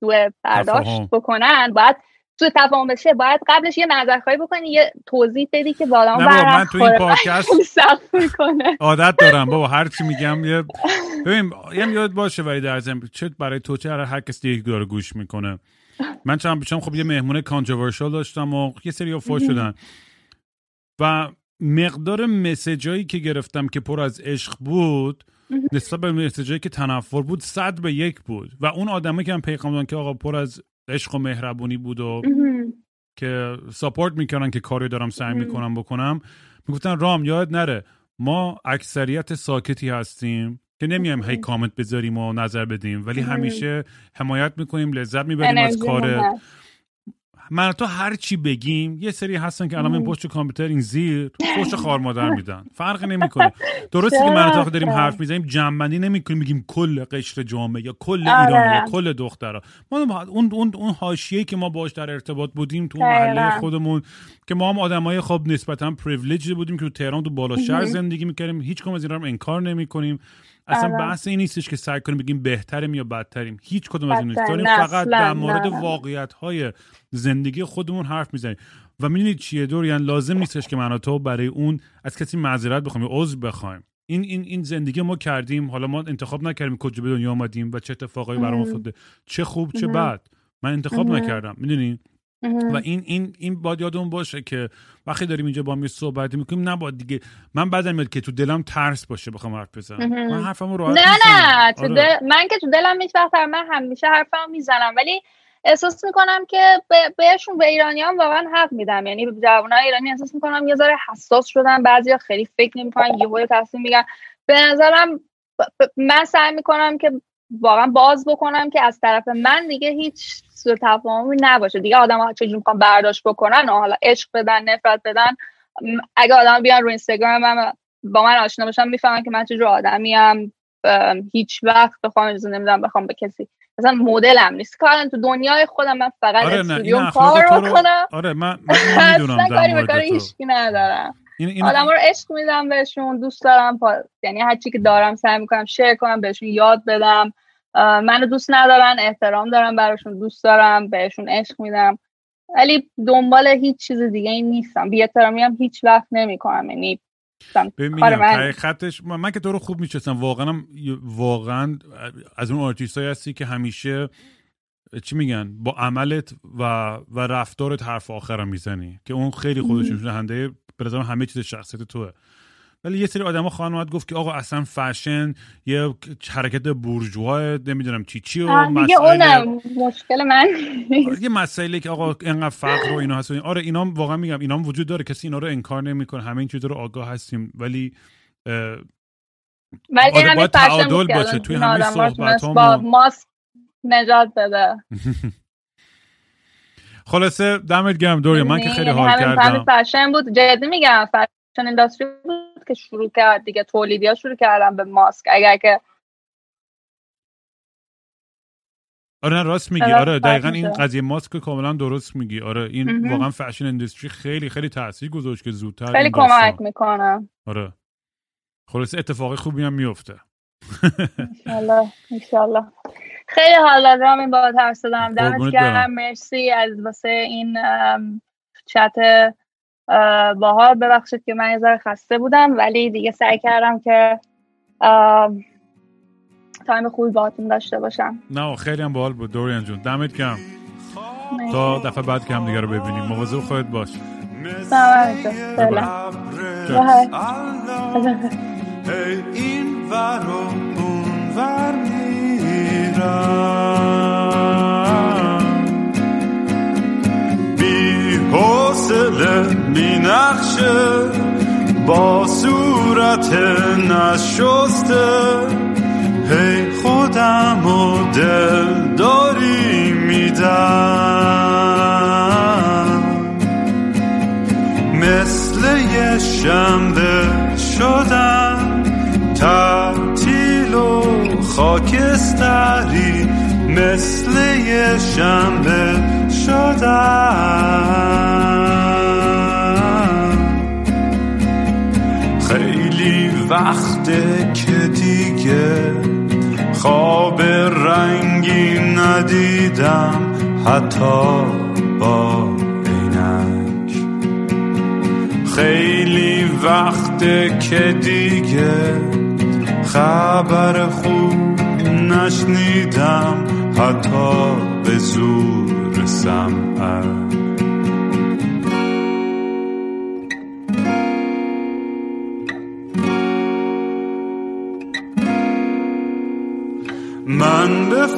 سوء برداشت بکنن باید تو تفاهم بشه باید قبلش یه نظرخواهی بکنی یه توضیح بدی که بالا من تو این پادکست عادت دارم بابا هر چی میگم یه ببین یه یاد باشه ولی در ضمن چه برای تو چه هر کسی یک داره گوش می‌کنه. من چند بچم خب یه مهمونه کانتروورشال داشتم و یه سری فوش شدن. و مقدار مسیجایی که گرفتم که پر از عشق بود نسبت به مسیجایی که تنفر بود صد به یک بود. و اون آدمه که هم پیغام دادن که آقا پر از عشق و مهربونی بود و که ساپورت می‌کنن که کاری دارم سعی می‌کنم بکنم. می‌گفتن رام یاد نره ما اکثریت ساکتی هستیم که نمیایم هی کامنت بذاریم و نظر بدیم ولی همیشه حمایت می‌کنیم لذت می‌بریم از کار من تو هر چی بگیم یه سری هستن که الان این پشت کامپیوتر این زیر پشت خار مادر میدن. فرق نمی‌کنه. درسته که من تو داریم حرف می‌زنیم جنبندی نمی‌کنیم میگیم کل قشر جامعه یا کل آره. ایران یا کل دخترها. ما اون اون اون حاشیه که ما باش در ارتباط بودیم تو محله خودمون که ما هم آدمای خب نسبتا پریویلیج بودیم که تو تهران تو بالا شهر زندگی می‌کردیم. هیچ کم از اینا رو انکار نمی‌کنیم. اصلا آره. بحث این نیستش که سعی کنیم بگیم بهتریم یا بدتریم. هیچ کدوم از این نیست داریم فقط در مورد واقعیت های زندگی خودمون حرف می‌زنیم. و می‌دونید چیه؟ دور یعنی لازم نیستش که من تو برای اون از کسی معذرت بخوایم یا عذر بخوایم. این این این زندگی ما کردیم. حالا ما انتخاب نکردیم کجا به دنیا آمدیم و چه اتفاقایی برام افتاده. چه خوب چه بد. من انتخاب نکردم. می‌دونی؟ و این این این باید یادمون باشه که وقتی داریم اینجا با می صحبت می‌کنیم نباید دیگه من بعدم میاد که تو دلم ترس باشه بخوام حرف بزنم. من حرفمو راحت نه نه تو آره. من که تو دلم هیچ وقت من همیشه حرفمو می‌زنم. ولی احساس می‌کنم که بهشون به ایرانیان واقعا حق میدم. یعنی جوانای ایرانی احساس می‌کنم یه ذره حساس شدن. بعضیا خیلی فکر نمی‌کنن یهو تصمیم میگن به نظرم من سعی می‌کنم که واقعا باز بکنم که از طرف من دیگه هیچ سوء تفاهمی نباشه. دیگه آدم ها چجوری می‌خوان برداشت بکنن؟ حالا عشق بدن نفرت بدن. اگه آدم بیان رو اینستاگرام من با من آشنا باشن می‌فهمن که من چجور آدمی هم هیچ وقت بخوام اجازه نمیدم بخوام به کسی. مثلا مدلم نیست. کارن تو دنیای خودم من فقط آره استودیو کار بکنم. آره من من می‌دونم مورد تو. ندارم. این این آدم رو عشق میدم بهشون دوست دارم پا... یعنی هر چی که دارم سعی می‌کنم شیر کنم بهشون یاد بدم. منو دوست ندارن احترام دارم براشون دوست دارم بهشون عشق میدم. ولی دنبال هیچ چیز دیگه این نیستم. بی احترامی هم هیچ وقت نمی‌کنم. یعنی من خطش من که تو رو خوب میشستم واقعا واقعا از اون آرتیست هستی که همیشه چی میگن؟ با عملت و و رفتارت حرف آخرم می‌زنی. که اون خیلی خودشون دهنده به همه چیز شخصیت توه. ولی یه سری آدما خواهن اومد گفت که آقا اصلا فشن یه حرکت بورژوا نمی‌دونم چی چی و مسائل مشکل من یه مسائلی که آقا اینقدر فقر و اینا هست آره اینا واقعا میگم اینا وجود داره کسی اینا رو انکار نمی‌کنه همه این چیزا رو آگاه هستیم ولی ولی آره باید تعادل باشه توی همه صحبت با ماسک نجات بده. خلاصه دمت گرم دوری من که خیلی حال کردم. همین فشن بود. جدی میگم فشن انداستری بود که شروع کرد دیگه تولیدی ها شروع کردن به ماسک. اگر که آره راست میگی. آره دقیقا این قضیه ماسک کاملا درست میگی. آره این واقعا فشن اندستری خیلی خیلی تاثیر گذاشت که زودتر خیلی کمک می‌کنه. آره. خلاص اتفاقی خوبی هم میفته انشالله انشالله. خیلی حالا رامین با ترس دادم دمت گرم. مرسی از واسه این چت باحال ببخشید که من یه ذره خسته بودم ولی دیگه سعی کردم که تایم خوبی باهاتون داشته باشم. نه خیلی هم باحال بود دوریان جون. دمت کم تا دفعه بعد که هم دیگه رو ببینیم. مواظب خودت باش. این ور و اون ور میرم. بی نقشه با صورت نشسته. هی خودم و دل داری میدم. مثل یه شنبه شدم تعطیل و خاکستری. مثل یه شنبه شدم. وقته که دیگه خواب رنگی ندیدم حتی با عینک. خیلی وقته که دیگه خبر خوب نشنیدم حتی به زور سمعک.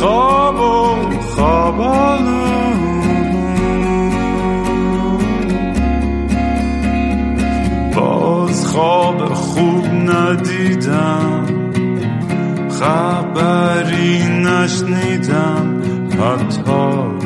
خواب و خوابالو باز خواب خوب ندیدم خبری نشنیدم حتی